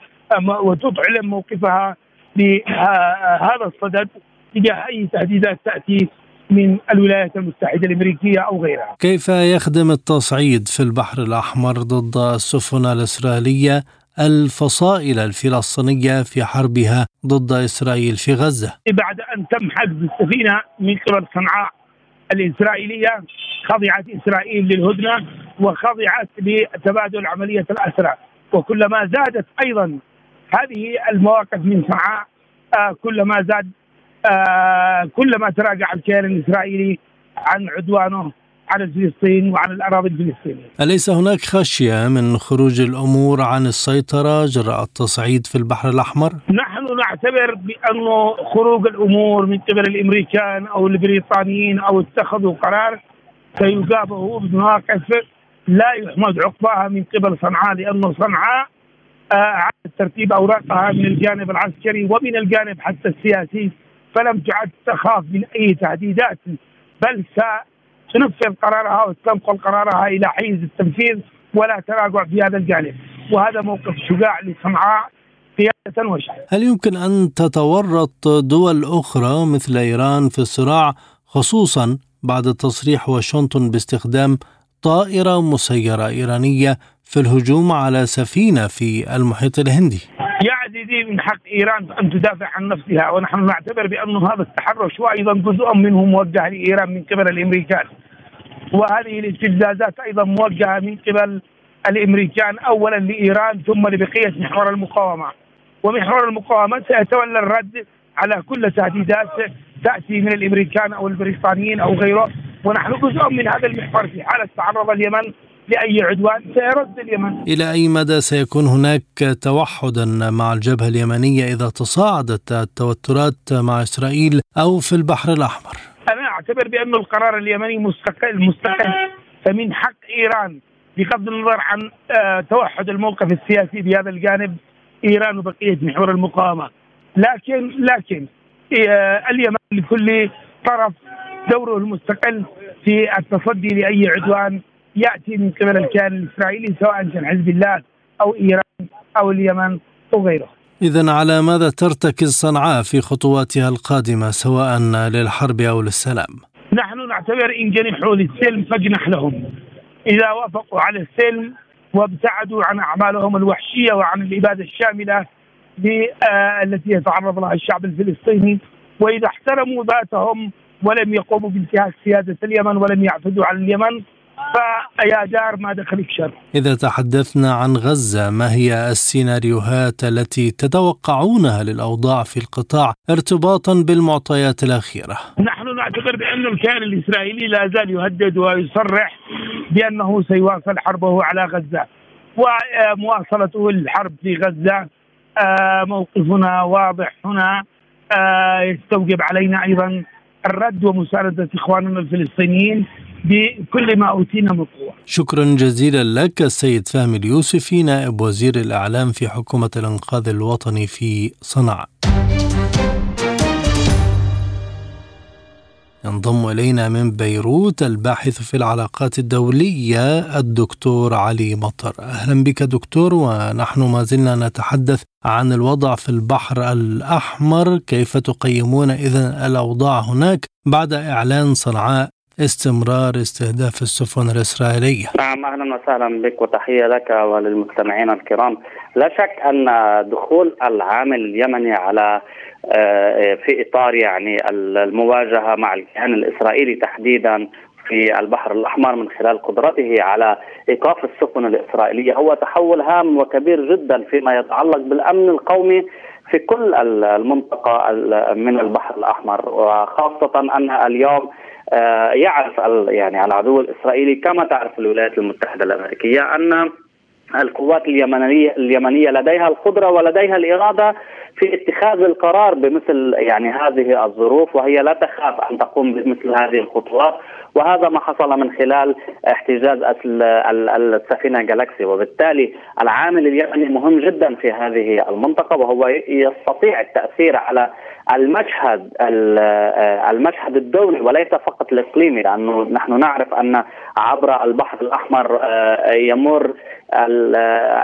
وتعلن موقفها بهذا الصدد تجاه اي تهديدات تأتي من الولايات المتحدة الأمريكية أو غيرها. كيف يخدم التصعيد في البحر الأحمر ضد السفن الإسرائيلية الفصائل الفلسطينية في حربها ضد إسرائيل في غزة؟ بعد أن تم حجز السفينة من قبل صنعاء الإسرائيلية خضعت إسرائيل للهدنة وخضعت لتبادل عملية الأسرى وكلما زادت أيضا هذه المواقف من صنعاء آه كلما زاد كلما تراجع الكيان الإسرائيلي عن عدوانه على فلسطين وعن الأراضي الفلسطينية. أليس هناك خشية من خروج الأمور عن السيطرة جراء التصعيد في البحر الأحمر؟ نحن نعتبر بانه خروج الأمور من قبل الأمريكان أو البريطانيين أو اتخذوا قرار سيجابه بمواقف لا يحمد عقباها من قبل صنعاء لأنه صنعاء آه ترتيب أوراقها من الجانب العسكري ومن الجانب حتى السياسي فلم تعد تخاف من أي تهديدات بل تنفذ قرارها وتنقل قرارها إلى حيز التنفيذ ولا تراجع في هذا الجانب وهذا موقف شجاع لصنعاء قيادة وشعب. هل يمكن أن تتورط دول أخرى مثل إيران في الصراع خصوصا بعد تصريح واشنطن باستخدام طائرة مسيرة إيرانية في الهجوم على سفينة في المحيط الهندي؟ يا عزيزي من حق إيران أن تدافع عن نفسها ونحن نعتبر بأن هذا التحرش هو أيضا جزء منه موجه لإيران من قبل الأمريكان. وهذه الاستفزازات أيضا موجهة من قبل الأمريكان اولا لإيران ثم لبقية محور المقاومة. ومحور المقاومة سيتولى الرد على كل تهديدات تأتي من الأمريكان أو البريطانيين أو غيره. ونحن جزء من هذا المحور في حالة تعرض اليمن لأي عدوان سيرد اليمن. إلى أي مدى سيكون هناك توحدا مع الجبهة اليمنية إذا تصاعدت التوترات مع إسرائيل أو في البحر الأحمر؟ أنا أعتبر بأن القرار اليمني مستقل مستقل فمن حق إيران بغض النظر عن آه، توحد الموقف السياسي في هذا الجانب إيران وبقيه محور المقاومة لكن لكن آه، اليمن لكل طرف دوره المستقل في التصدي لأي عدوان يأتي من قبل الكيان الإسرائيلي سواء كان حزب الله أو إيران أو اليمن أو غيره. اذا على ماذا ترتكز صنعاء في خطواتها القادمة سواء للحرب أو للسلام؟ نحن نعتبر إن جنحوا للسلم فاجنح لهم. إذا وافقوا على السلم وابتعدوا عن أعمالهم الوحشية وعن الاباده الشاملة آه، التي يتعرض لها الشعب الفلسطيني وإذا احترموا ذاتهم ولم يقوموا بانتهاك سيادة اليمن ولم يعتدوا على اليمن يا دار ما دخلك شر. إذا تحدثنا عن غزة ما هي السيناريوهات التي تتوقعونها للأوضاع في القطاع ارتباطا بالمعطيات الأخيرة؟ نحن نعتبر بأن الكيان الإسرائيلي لا زال يهدد ويصرح بأنه سيواصل حربه على غزة. ومواصلته الحرب في غزة آه، موقفنا واضح هنا آه، يستوجب علينا أيضا الرد ومساندة إخواننا الفلسطينيين. بكل ما أوتينا من قوة. شكرا جزيلا لك السيد فهمي اليوسفي نائب وزير الإعلام في حكومة الإنقاذ الوطني في صنعاء ينضم إلينا من بيروت الباحث في العلاقات الدولية الدكتور علي مطر. أهلا بك دكتور ونحن ما زلنا نتحدث عن الوضع في البحر الأحمر كيف تقيمون إذا الأوضاع هناك بعد إعلان صنعاء استمرار استهداف السفن الإسرائيلية. نعم أهلا وسهلا بك وتحية لك وللمستمعين الكرام. لا شك أن دخول العامل اليمني على آه، في إطار يعني المواجهة مع الكيان الإسرائيلي تحديدا في البحر الأحمر من خلال قدرته على إيقاف السفن الإسرائيلية هو تحول هام وكبير جدا فيما يتعلق بالأمن القومي في كل المنطقة من البحر الأحمر وخاصة أن اليوم يعرف يعني العدو الإسرائيلي كما تعرف الولايات المتحدة الأمريكية أن القوات اليمنيه اليمنية لديها القدرة ولديها الإرادة في اتخاذ القرار بمثل يعني هذه الظروف وهي لا تخاف أن تقوم بمثل هذه الخطوات وهذا ما حصل من خلال احتجاز السفينة جالاكسي وبالتالي العامل اليمني مهم جدا في هذه المنطقة وهو يستطيع التأثير على المشهد المشهد الدولي وليس فقط الإقليمي لأنه نحن نعرف أن عبر البحر الأحمر آه، يمر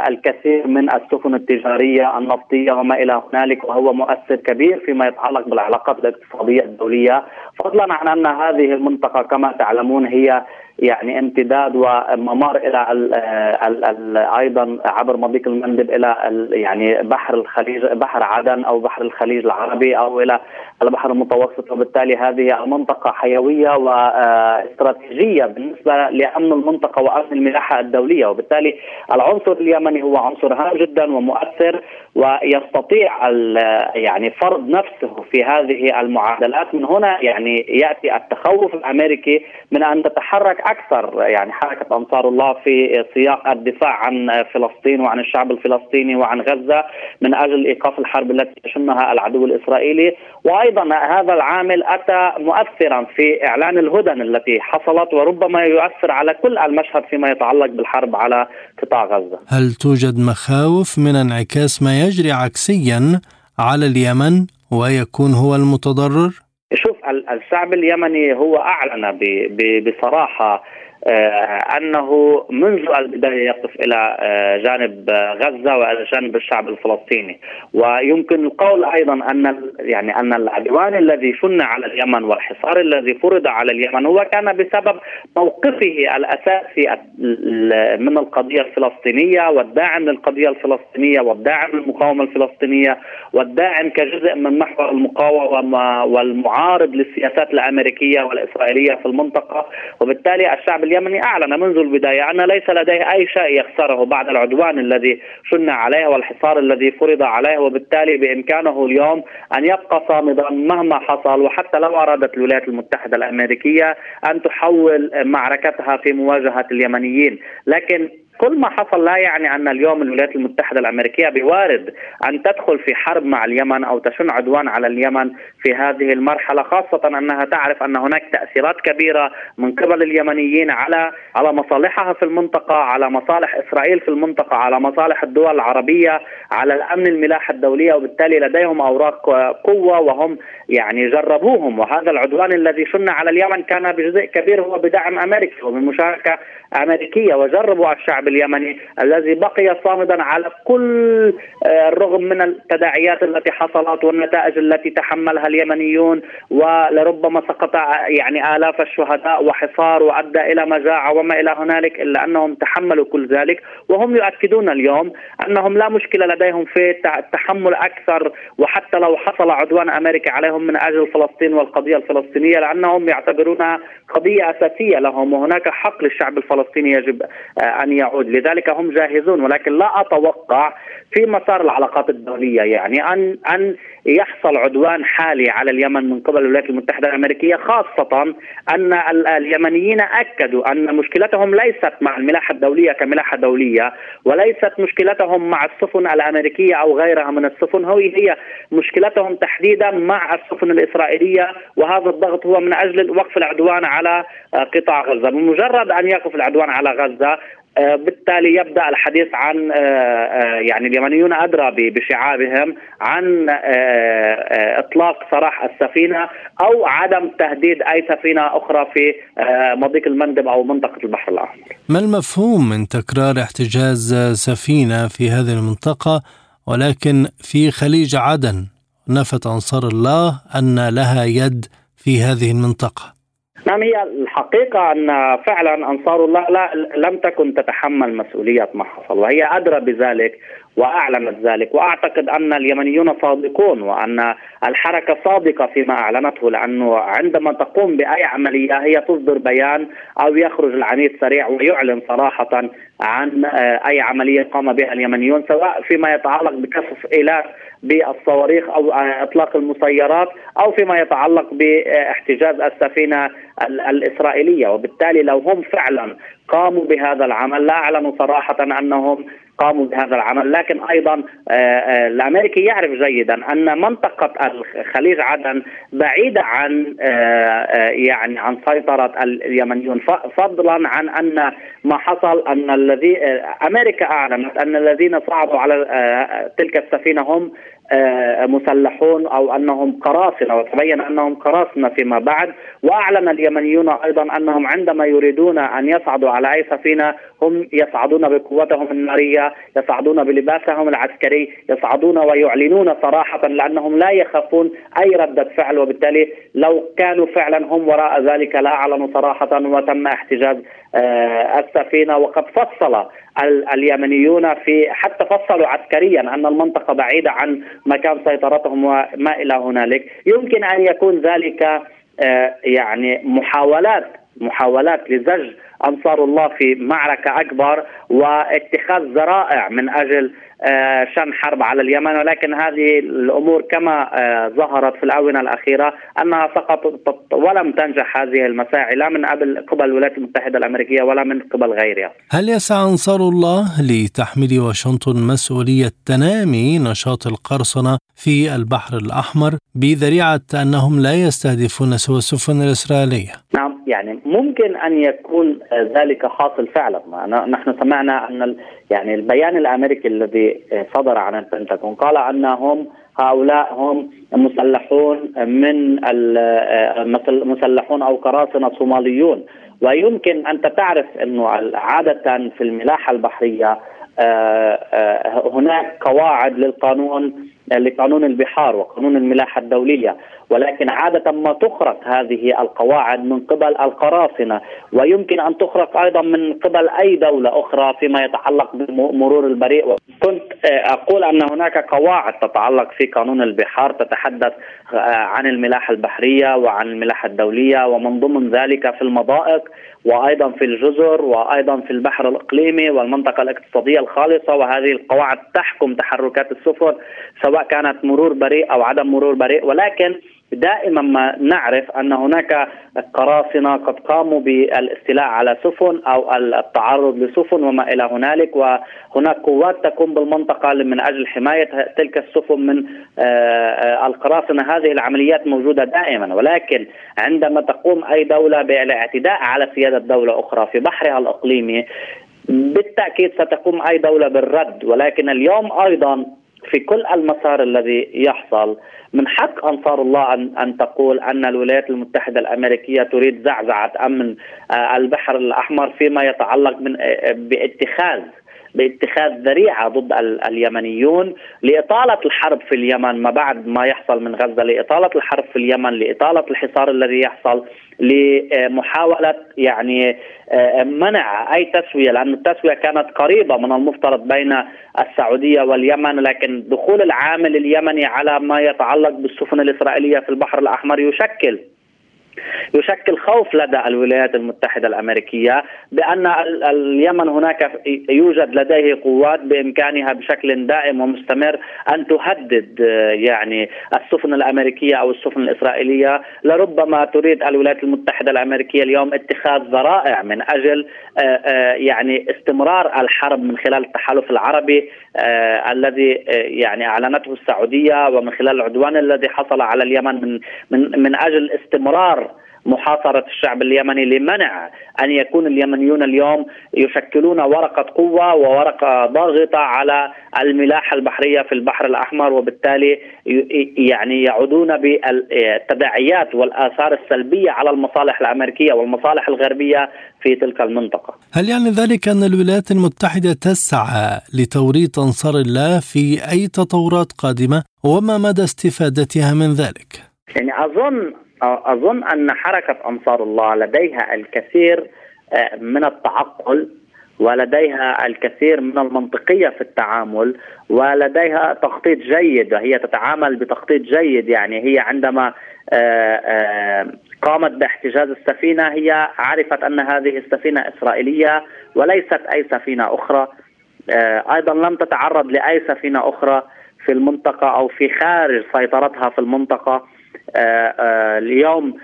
الكثير من السفن التجارية النفطية وما إلى هنالك وهو مؤثر كبير فيما يتعلق بالعلاقات الاقتصادية الدولية. فضلا عن أن هذه المنطقة كما تعلمون هي يعني امتداد وممر إلى ال ال ال أيضا عبر مضيق المندب إلى يعني بحر الخليج بحر عدن أو بحر الخليج العربي أو إلى البحر المتوسط. وبالتالي هذه المنطقة حيوية واستراتيجيه بالنسبة لأمن المنطقة وأمن الملاحة الدولية. وبالتالي العنصر اليمني هو عنصر هام جدا ومؤثر ويستطيع يعني فرض نفسه في هذه المعادلات. من هنا يعني يأتي التخوف الأمريكي من أن تتحرك أكثر يعني حركة أنصار الله في سياق الدفاع عن فلسطين وعن الشعب الفلسطيني وعن غزة من أجل إيقاف الحرب التي يشنها العدو الإسرائيلي وأيضا هذا العامل أتى مؤثرا في إعلان الهدن التي حصلت وربما يؤثر على كل المشهد فيما يتعلق بالحرب على قطاع غزة. هل توجد مخاوف من انعكاس ما يجري عكسيا على اليمن ويكون هو المتضرر؟ الشعب اليمني هو أعلن بصراحة أنه منذ البداية يقف إلى آه، جانب غزة والى جانب الشعب الفلسطيني. ويمكن القول أيضا أن يعني أن العدوان الذي شن على اليمن والحصار الذي فرض على اليمن هو كان بسبب موقفه الأساسي من القضية الفلسطينية والداعم للقضية الفلسطينية والداعم للمقاومة الفلسطينية والداعم كجزء من محور المقاومة والمعارض للسياسات الأمريكية والإسرائيلية في المنطقة. وبالتالي الشعب اليمني أعلن منذ البداية أن ليس لديه أي شيء يخسره بعد العدوان الذي شن عليه والحصار الذي فرض عليه وبالتالي بإمكانه اليوم أن يبقى صامدا مهما حصل. وحتى لو أرادت الولايات المتحدة الأمريكية أن تحول معركتها في مواجهة اليمنيين. لكن كل ما حصل لا يعني أن اليوم الولايات المتحدة الأمريكية بوارد أن تدخل في حرب مع اليمن أو تشن عدوان على اليمن في هذه المرحلة خاصة أنها تعرف أن هناك تأثيرات كبيرة من قبل اليمنيين على على مصالحها في المنطقة، على مصالح إسرائيل في المنطقة، على مصالح الدول العربية، على الأمن الملاحة الدولية وبالتالي لديهم أوراق قوة وهم يعني جربوهم. وهذا العدوان الذي شن على اليمن كان بجزء كبير هو بدعم امريكي وبمشاركة أمريكية وجربوا الشعب اليمني الذي بقي صامدا على كل آه، الرغم من التداعيات التي حصلت والنتائج التي تحملها اليمنيون ولربما سقط يعني آلاف الشهداء وحصار وأدى إلى مجاعة وما إلى هنالك إلا أنهم تحملوا كل ذلك. وهم يؤكدون اليوم أنهم لا مشكلة لديهم في التحمل أكثر وحتى لو حصل عدوان أمريكا عليهم من أجل فلسطين والقضية الفلسطينية لأنهم يعتبرونها قضية أساسية لهم وهناك حق للشعب الفلسطيني. يجب آه، أن يعود. لذلك هم جاهزون ولكن لا أتوقع في مسار العلاقات الدولية يعني أن أن يحصل عدوان حالي على اليمن من قبل الولايات المتحدة الأمريكية خاصة أن اليمنيين أكدوا أن مشكلتهم ليست مع الملاحة الدولية كملاحة دولية وليست مشكلتهم مع السفن الأمريكية أو غيرها من السفن. هي هي مشكلتهم تحديدا مع السفن الإسرائيلية وهذا الضغط هو من أجل وقف العدوان على قطاع غزة. بمجرد أن يقف العدوان على غزة آه، بالتالي يبدأ الحديث عن آه، آه، يعني اليمنيون أدرى بشعابهم عن إطلاق سراح السفينة أو عدم تهديد أي سفينة أخرى في مضيق المندب أو منطقة البحر الأحمر. ما المفهوم من تكرار احتجاز سفينة في هذه المنطقة ولكن في خليج عدن نفت أنصار الله أن لها يد في هذه المنطقة؟ نعم هي الحقيقة أن فعلا أنصار الله لا لم تكن تتحمل مسؤولية ما حصل وهي أدرى بذلك وأعلنت ذلك. وأعتقد أن اليمنيون صادقون وأن الحركة صادقة فيما أعلنته لأنه عندما تقوم بأي عملية هي تصدر بيان أو يخرج العميد سريع ويعلن صراحة عن آه، أي عملية قام بها اليمنيون سواء فيما يتعلق بكشف ايلات بالصواريخ أو آه، إطلاق المسيرات أو فيما يتعلق باحتجاز السفينة الإسرائيلية. وبالتالي لو هم فعلا قاموا بهذا العمل لا اعلنوا صراحة أنهم قاموا بهذا العمل. لكن أيضا آه، آه، الأمريكي يعرف جيدا أن منطقة خليج عدن بعيدة عن آه، يعني عن سيطرة اليمنيون. فضلا عن أن ما حصل أن الذي أمريكا أعلنت أن الذين صعدوا على تلك السفينة هم مسلحون أو أنهم قراصنة. وتبين أنهم قراصنة فيما بعد. وأعلن اليمنيون أيضا أنهم عندما يريدون أن يصعدوا على أي سفينة هم يصعدون بقوتهم النارية، يصعدون بلباسهم العسكري، يصعدون ويعلنون صراحة لأنهم لا يخافون أي ردة فعل. وبالتالي لو كانوا فعلا هم وراء ذلك لا اعلنوا صراحة. وتم احتجاز آه، السفينة وقد فصل اليمنيون في حتى فصلوا عسكريا أن المنطقة بعيدة عن مكان سيطرتهم وما إلى هنالك. يمكن أن يكون ذلك آه، يعني محاولات محاولات لزج أنصار الله في معركة أكبر واتخاذ ذرائع من أجل آه، شن حرب على اليمن ولكن هذه الأمور كما آه، ظهرت في الآونة الأخيرة أنها سقطت ولم تنجح هذه المساعي لا من قبل قبل الولايات المتحدة الأمريكية ولا من قبل غيرها. هل يسعى أنصار الله لتحميل واشنطن مسؤولية تنامي نشاط القرصنة في البحر الأحمر بذريعة أنهم لا يستهدفون سوى السفن الإسرائيلية؟ نعم يعني ممكن أن يكون ذلك حاصل فعلا. نحن سمعنا أن يعني البيان الأمريكي الذي صدر عن البنتاغون قال أنهم هؤلاء هم مسلحون من مسلحون أو قراصنة صوماليون. ويمكن انت تعرف إنه عادة في الملاحة البحرية آه، آه، هناك قواعد للقانون لقانون البحار وقانون الملاحة الدولية ولكن عادة ما تخرق هذه القواعد من قبل القراصنة ويمكن أن تخرق أيضا من قبل أي دولة أخرى فيما يتعلق بمرور البريء. كنت آه، أقول أن هناك قواعد تتعلق في قانون البحار تتحدث عن الملاحة البحرية وعن الملاحة الدولية ومن ضمن ذلك في المضائق وأيضا في الجزر وأيضا في البحر الإقليمي والمنطقة الاقتصادية الخالصة وهذه القواعد تحكم تحركات السفن سواء كانت مرور بريء أو عدم مرور بريء ولكن دائما ما نعرف أن هناك قراصنة قد قاموا بالاستيلاء على سفن أو التعرض لسفن وما إلى هنالك وهناك قوات تقوم بالمنطقة من أجل حماية تلك السفن من آه، آه، القراصنة. هذه العمليات موجودة دائما ولكن عندما تقوم أي دولة بالاعتداء على سيادة دولة أخرى في بحرها الاقليمي بالتأكيد ستقوم أي دولة بالرد. ولكن اليوم أيضا في كل المسار الذي يحصل من حق أنصار الله ان أن تقول أن الولايات المتحدة الأمريكية تريد زعزعة أمن آه، البحر الأحمر فيما يتعلق من آه، باتخاذ باتخاذ ذريعة ضد اليمنيون لإطالة الحرب في اليمن ما بعد ما يحصل من غزة لإطالة الحرب في اليمن لإطالة الحصار الذي يحصل لمحاولة يعني آه، منع أي تسوية لأن التسوية كانت قريبة من المفترض بين السعودية واليمن لكن دخول العامل اليمني على ما يتعلق بالسفن الإسرائيلية في البحر الأحمر يشكل يشكل خوف لدى الولايات المتحدة الأمريكية بأن اليمن هناك يوجد لديه قوات بإمكانها بشكل دائم ومستمر أن تهدد يعني السفن الأمريكية أو السفن الإسرائيلية. لربما تريد الولايات المتحدة الأمريكية اليوم اتخاذ ذرائع من أجل آه، آه، يعني استمرار الحرب من خلال التحالف العربي. آه، الذي يعني أعلنته السعودية ومن خلال العدوان الذي حصل على اليمن من من من أجل استمرار محاصرة الشعب اليمني لمنع أن يكون اليمنيون اليوم يشكلون ورقة قوة وورقة ضاغطة على الملاحة البحرية في البحر الأحمر وبالتالي يعني يعودون بالتداعيات والآثار السلبية على المصالح الأمريكية والمصالح الغربية في تلك المنطقة هل يعني ذلك أن الولايات المتحدة تسعى لتوريط أنصار الله في أي تطورات قادمة وما مدى استفادتها من ذلك؟ يعني أظن أظن أن حركة انصار الله لديها الكثير آه، من التعقل ولديها الكثير من المنطقية في التعامل ولديها تخطيط جيد وهي تتعامل بتخطيط جيد. يعني هي عندما آه، آه، قامت باحتجاز السفينة هي عرفت أن هذه السفينة إسرائيلية وليست أي سفينة أخرى. أيضا لم تتعرض لأي سفينة أخرى في المنطقة أو في خارج سيطرتها في المنطقة. اليوم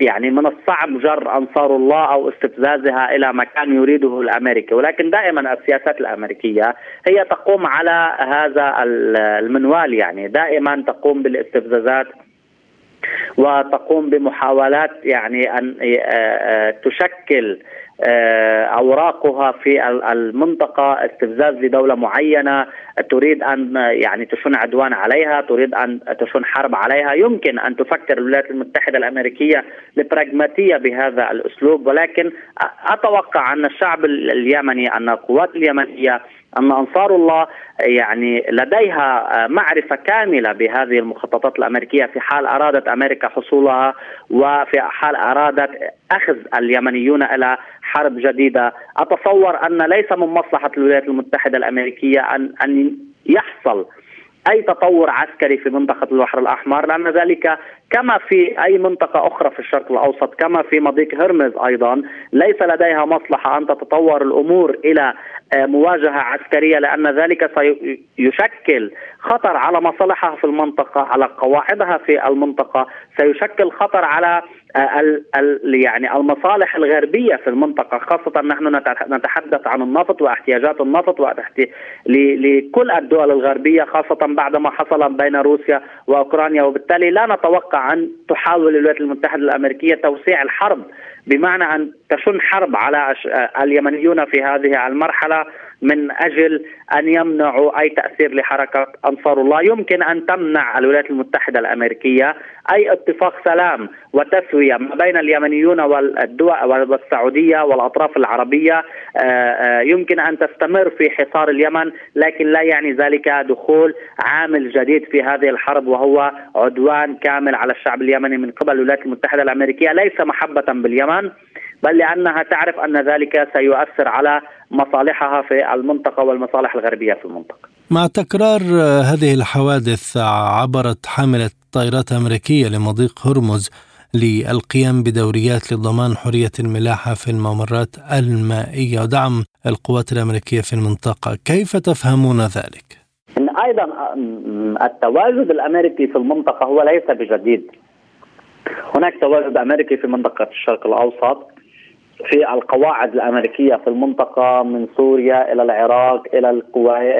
يعني من الصعب جر أنصار الله أو استفزازها إلى مكان يريده الأمريكي. ولكن دائما السياسات الأمريكية هي تقوم على هذا المنوال يعني. دائما تقوم بالاستفزازات وتقوم بمحاولات يعني أن آه، تشكل آه، أوراقها في المنطقة استفزاز لدولة معينة تريد أن يعني تشن عدوان عليها تريد أن تشن حرب عليها. يمكن أن تفكر الولايات المتحدة الأمريكية ببراغماتيه بهذا الأسلوب ولكن أتوقع أن الشعب اليمني أن القوات اليمنية ان أنصار الله يعني لديها معرفة كاملة بهذه المخططات الأمريكية. في حال أرادت أمريكا حصولها وفي حال أرادت أخذ اليمنيون إلى حرب جديدة، أتصور أن ليس من مصلحة الولايات المتحدة الأمريكية أن أن يحصل أي تطور عسكري في منطقة البحر الأحمر لأن ذلك كما في أي منطقة أخرى في الشرق الأوسط كما في مضيق هرمز أيضا. ليس لديها مصلحة أن تتطور الأمور إلى آه، مواجهة عسكرية لأن ذلك سيشكل خطر على مصالحها في المنطقة على قواعدها في المنطقة. سيشكل خطر على آه، يعني المصالح الغربية في المنطقة خاصة نحن نتحدث عن النفط واحتياجات النفط لكل الدول الغربية خاصة بعد ما حصل بين روسيا وأوكرانيا. وبالتالي لا نتوقع ان تحاول الولايات المتحدة الأمريكية توسيع الحرب بمعنى أن تشن حرب على اليمنيون في هذه المرحلة من أجل أن يمنعوا أي تأثير لحركة أنصار الله، يمكن أن تمنع الولايات المتحدة الأمريكية أي اتفاق سلام وتسوية ما بين اليمنيون والدول والسعودية والأطراف العربية. آه، آه، يمكن أن تستمر في حصار اليمن لكن لا يعني ذلك دخول عامل جديد في هذه الحرب وهو عدوان كامل على الشعب اليمني من قبل الولايات المتحدة الأمريكية. ليس محبة باليمن. بل لأنها تعرف أن ذلك سيؤثر على مصالحها في المنطقة والمصالح الغربية في المنطقة. مع تكرار هذه الحوادث عبرت حاملة طائرات أمريكية لمضيق هرمز للقيام بدوريات لضمان حرية الملاحة في الممرات المائية ودعم القوات الأمريكية في المنطقة، كيف تفهمون ذلك؟ إن أيضا التواجد الأمريكي في المنطقة هو ليس بجديد. هناك تواجد أمريكي في منطقة الشرق الأوسط في القواعد الأمريكية في المنطقة من سوريا إلى العراق إلى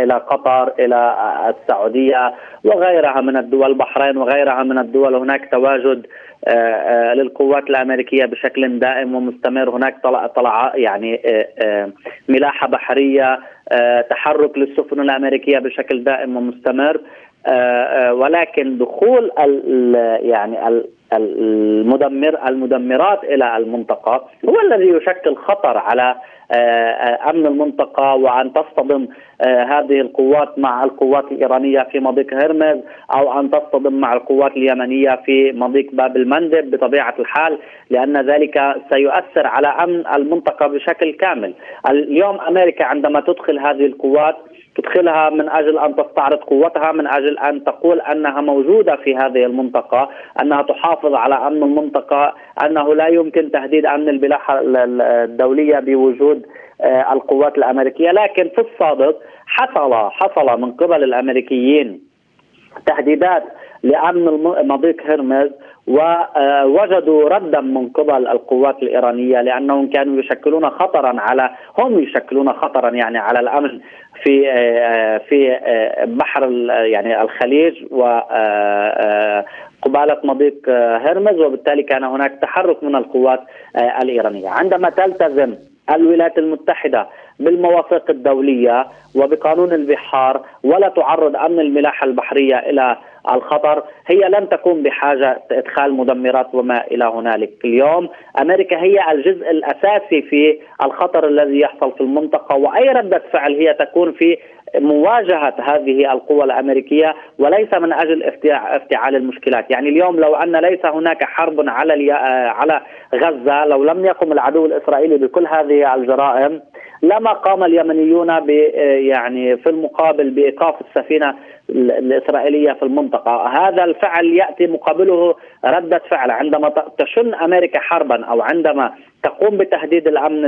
إلى قطر إلى السعودية وغيرها من الدول البحرين وغيرها من الدول. هناك تواجد آه، آه، للقوات الأمريكية بشكل دائم ومستمر. هناك طلع طلع يعني آه، ملاحة بحرية تحرك للسفن الأمريكية بشكل دائم ومستمر. ولكن دخول يعني المدمر المدمرات إلى المنطقة هو الذي يشكل خطر على آه، آه، أمن المنطقة وأن تصطدم آه، هذه القوات مع القوات الإيرانية في مضيق هرمز أو أن تصطدم مع القوات اليمنية في مضيق باب المندب بطبيعة الحال لأن ذلك سيؤثر على أمن المنطقة بشكل كامل. اليوم أمريكا عندما تدخل هذه القوات تدخلها من أجل أن تستعرض قوتها من أجل أن تقول أنها موجودة في هذه المنطقة أنها تحافظ على أمن المنطقة أنه لا يمكن تهديد أمن البلاحة الدولية بوجود آه، القوات الأمريكية. لكن في السابق حصل حصل من قبل الأمريكيين تهديدات لأمن مضيق هرمز ووجدوا ردا من قبل القوات الإيرانية لأنهم كانوا يشكلون خطرا على هم يشكلون خطرا يعني على الأمن في في بحر يعني الخليج و قبالة مضيق هرمز وبالتالي كان هناك تحرك من القوات الإيرانية. عندما تلتزم الولايات المتحدة بالمواثيق الدولية وبقانون البحار ولا تعرض أمن الملاحة البحرية إلى الخطر. هي لن تكون بحاجة إدخال مدمرات وما إلى هنالك اليوم. أمريكا هي الجزء الأساسي في الخطر الذي يحصل في المنطقة وأي ردة فعل هي تكون في مواجهة هذه القوى الأمريكية وليس من أجل افتعال المشكلات. يعني اليوم لو أن ليس هناك حرب على على غزة لو لم يقم العدو الإسرائيلي بكل هذه الجرائم لما قام اليمنيون ب يعني في المقابل بإيقاف السفينة الإسرائيلية في المنطقة، هذا الفعل يأتي مقابله ردة فعل عندما تشن أمريكا حربا أو عندما تقوم بتهديد الأمن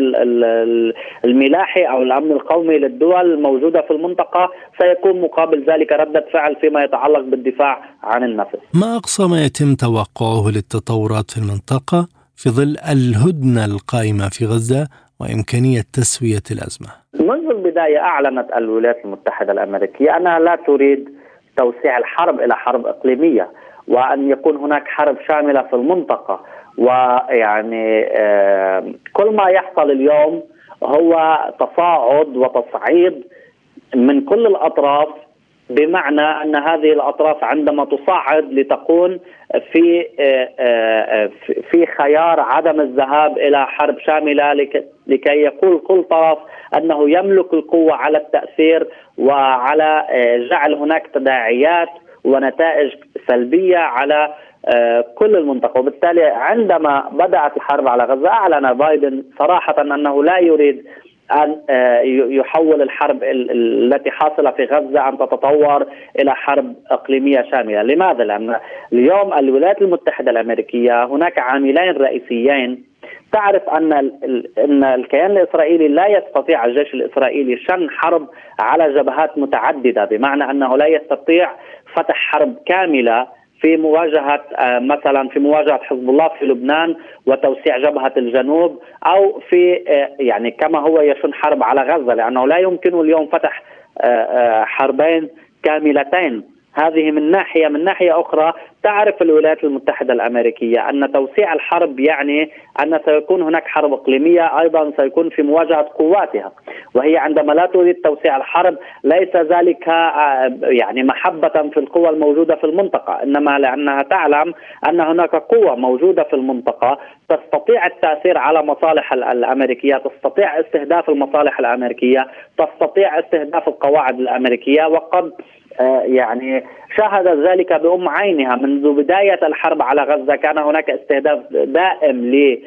الملاحي أو الأمن القومي للدول الموجودة في المنطقة سيكون مقابل ذلك ردة فعل فيما يتعلق بالدفاع عن النفس. ما أقصى ما يتم توقعه للتطورات في المنطقة في ظل الهدنة القائمة في غزة وإمكانية تسوية الأزمة. منذ البداية أعلنت الولايات المتحدة الأمريكية أنها لا تريد توسيع الحرب إلى حرب إقليمية وأن يكون هناك حرب شاملة في المنطقة. ويعني كل ما يحصل اليوم هو تصاعد وتصعيد من كل الأطراف بمعنى أن هذه الأطراف عندما تصعد لتكون في آه، آه، في خيار عدم الذهاب إلى حرب شاملة لكي يقول كل طرف أنه يملك القوة على التأثير وعلى آه، جعل هناك تداعيات ونتائج سلبية على كل المنطقة وبالتالي عندما بدأت الحرب على غزة أعلن بايدن صراحة أنه لا يريد أن آه، يحول الحرب التي حاصلة في غزة أن تتطور إلى حرب إقليمية شاملة، لماذا؟ لأن اليوم الولايات المتحدة الأمريكية هناك عاملين رئيسيين تعرف أن إن الكيان الإسرائيلي لا يستطيع الجيش الإسرائيلي شن حرب على جبهات متعددة بمعنى أنه لا يستطيع فتح حرب كاملة في مواجهة آه، مثلا في مواجهة حزب الله في لبنان وتوسيع جبهة الجنوب أو في آه، يعني كما هو يشن حرب على غزة لأنه لا يمكن اليوم فتح آه، حربين كاملتين. هذه من ناحية من ناحية أخرى تعرف الولايات المتحدة الأمريكية أن توسيع الحرب يعني أن سيكون هناك حرب إقليمية أيضا سيكون في مواجهة قواتها. وهي عندما لا تريد توسيع الحرب ليس ذلك آه، يعني محبة في القوى الموجودة في المنطقة إنما لأنها تعلم أن هناك قوة موجودة في المنطقة تستطيع التأثير على مصالح الأمريكية تستطيع استهداف المصالح الأمريكية تستطيع استهداف القواعد الأمريكية وقد يعني شاهدت ذلك بأم عينها منذ بداية الحرب على غزة. كان هناك استهداف دائم آه،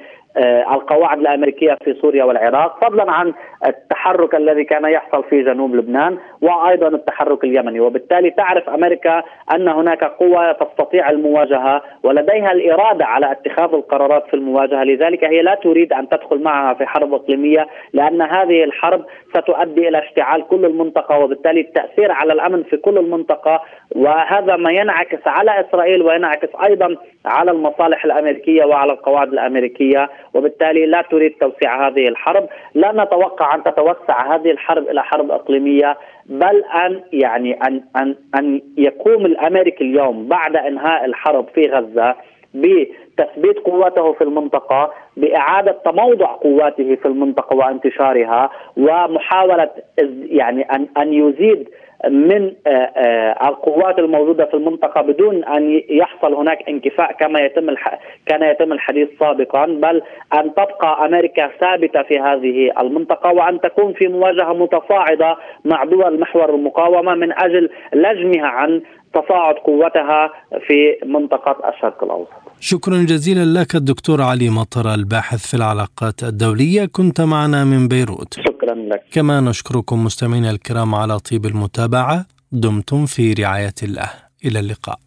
القواعد الأمريكية في سوريا والعراق فضلا عن التحرك الذي كان يحصل في جنوب لبنان وأيضا التحرك اليمني. وبالتالي تعرف أمريكا أن هناك قوه تستطيع المواجهة ولديها الإرادة على اتخاذ القرارات في المواجهة. لذلك هي لا تريد أن تدخل معها في حرب إقليمية لأن هذه الحرب ستؤدي إلى اشتعال كل المنطقة وبالتالي التأثير على الأمن في كل المنطقة. وهذا ما ينعكس على إسرائيل وينعكس أيضا على المصالح الأمريكية وعلى القواعد الأمريكية وبالتالي لا تريد توسيع هذه الحرب، لا نتوقع أن تتوسع هذه الحرب إلى حرب إقليمية بل أن يعني أن أن أن يقوم الامريكي اليوم بعد إنهاء الحرب في غزة بتثبيت قواته في المنطقة بإعادة تموضع قواته في المنطقة وانتشارها ومحاولة يعني أن أن يزيد من آه، آه، القوات الموجودة في المنطقة بدون أن يحصل هناك انكفاء كما يتم كان يتم الحديث سابقا بل أن تبقى أمريكا ثابتة في هذه المنطقة وأن تكون في مواجهة متصاعدة مع دول محور المقاومة من أجل لجمها عن تصاعد قوتها في منطقة الشرق الأوسط. شكرا جزيلا لك الدكتور علي مطر الباحث في العلاقات الدولية كنت معنا من بيروت. شكرا لك. كما نشكركم مستمعينا الكرام على طيب المتابعة دمتم في رعاية الله إلى اللقاء.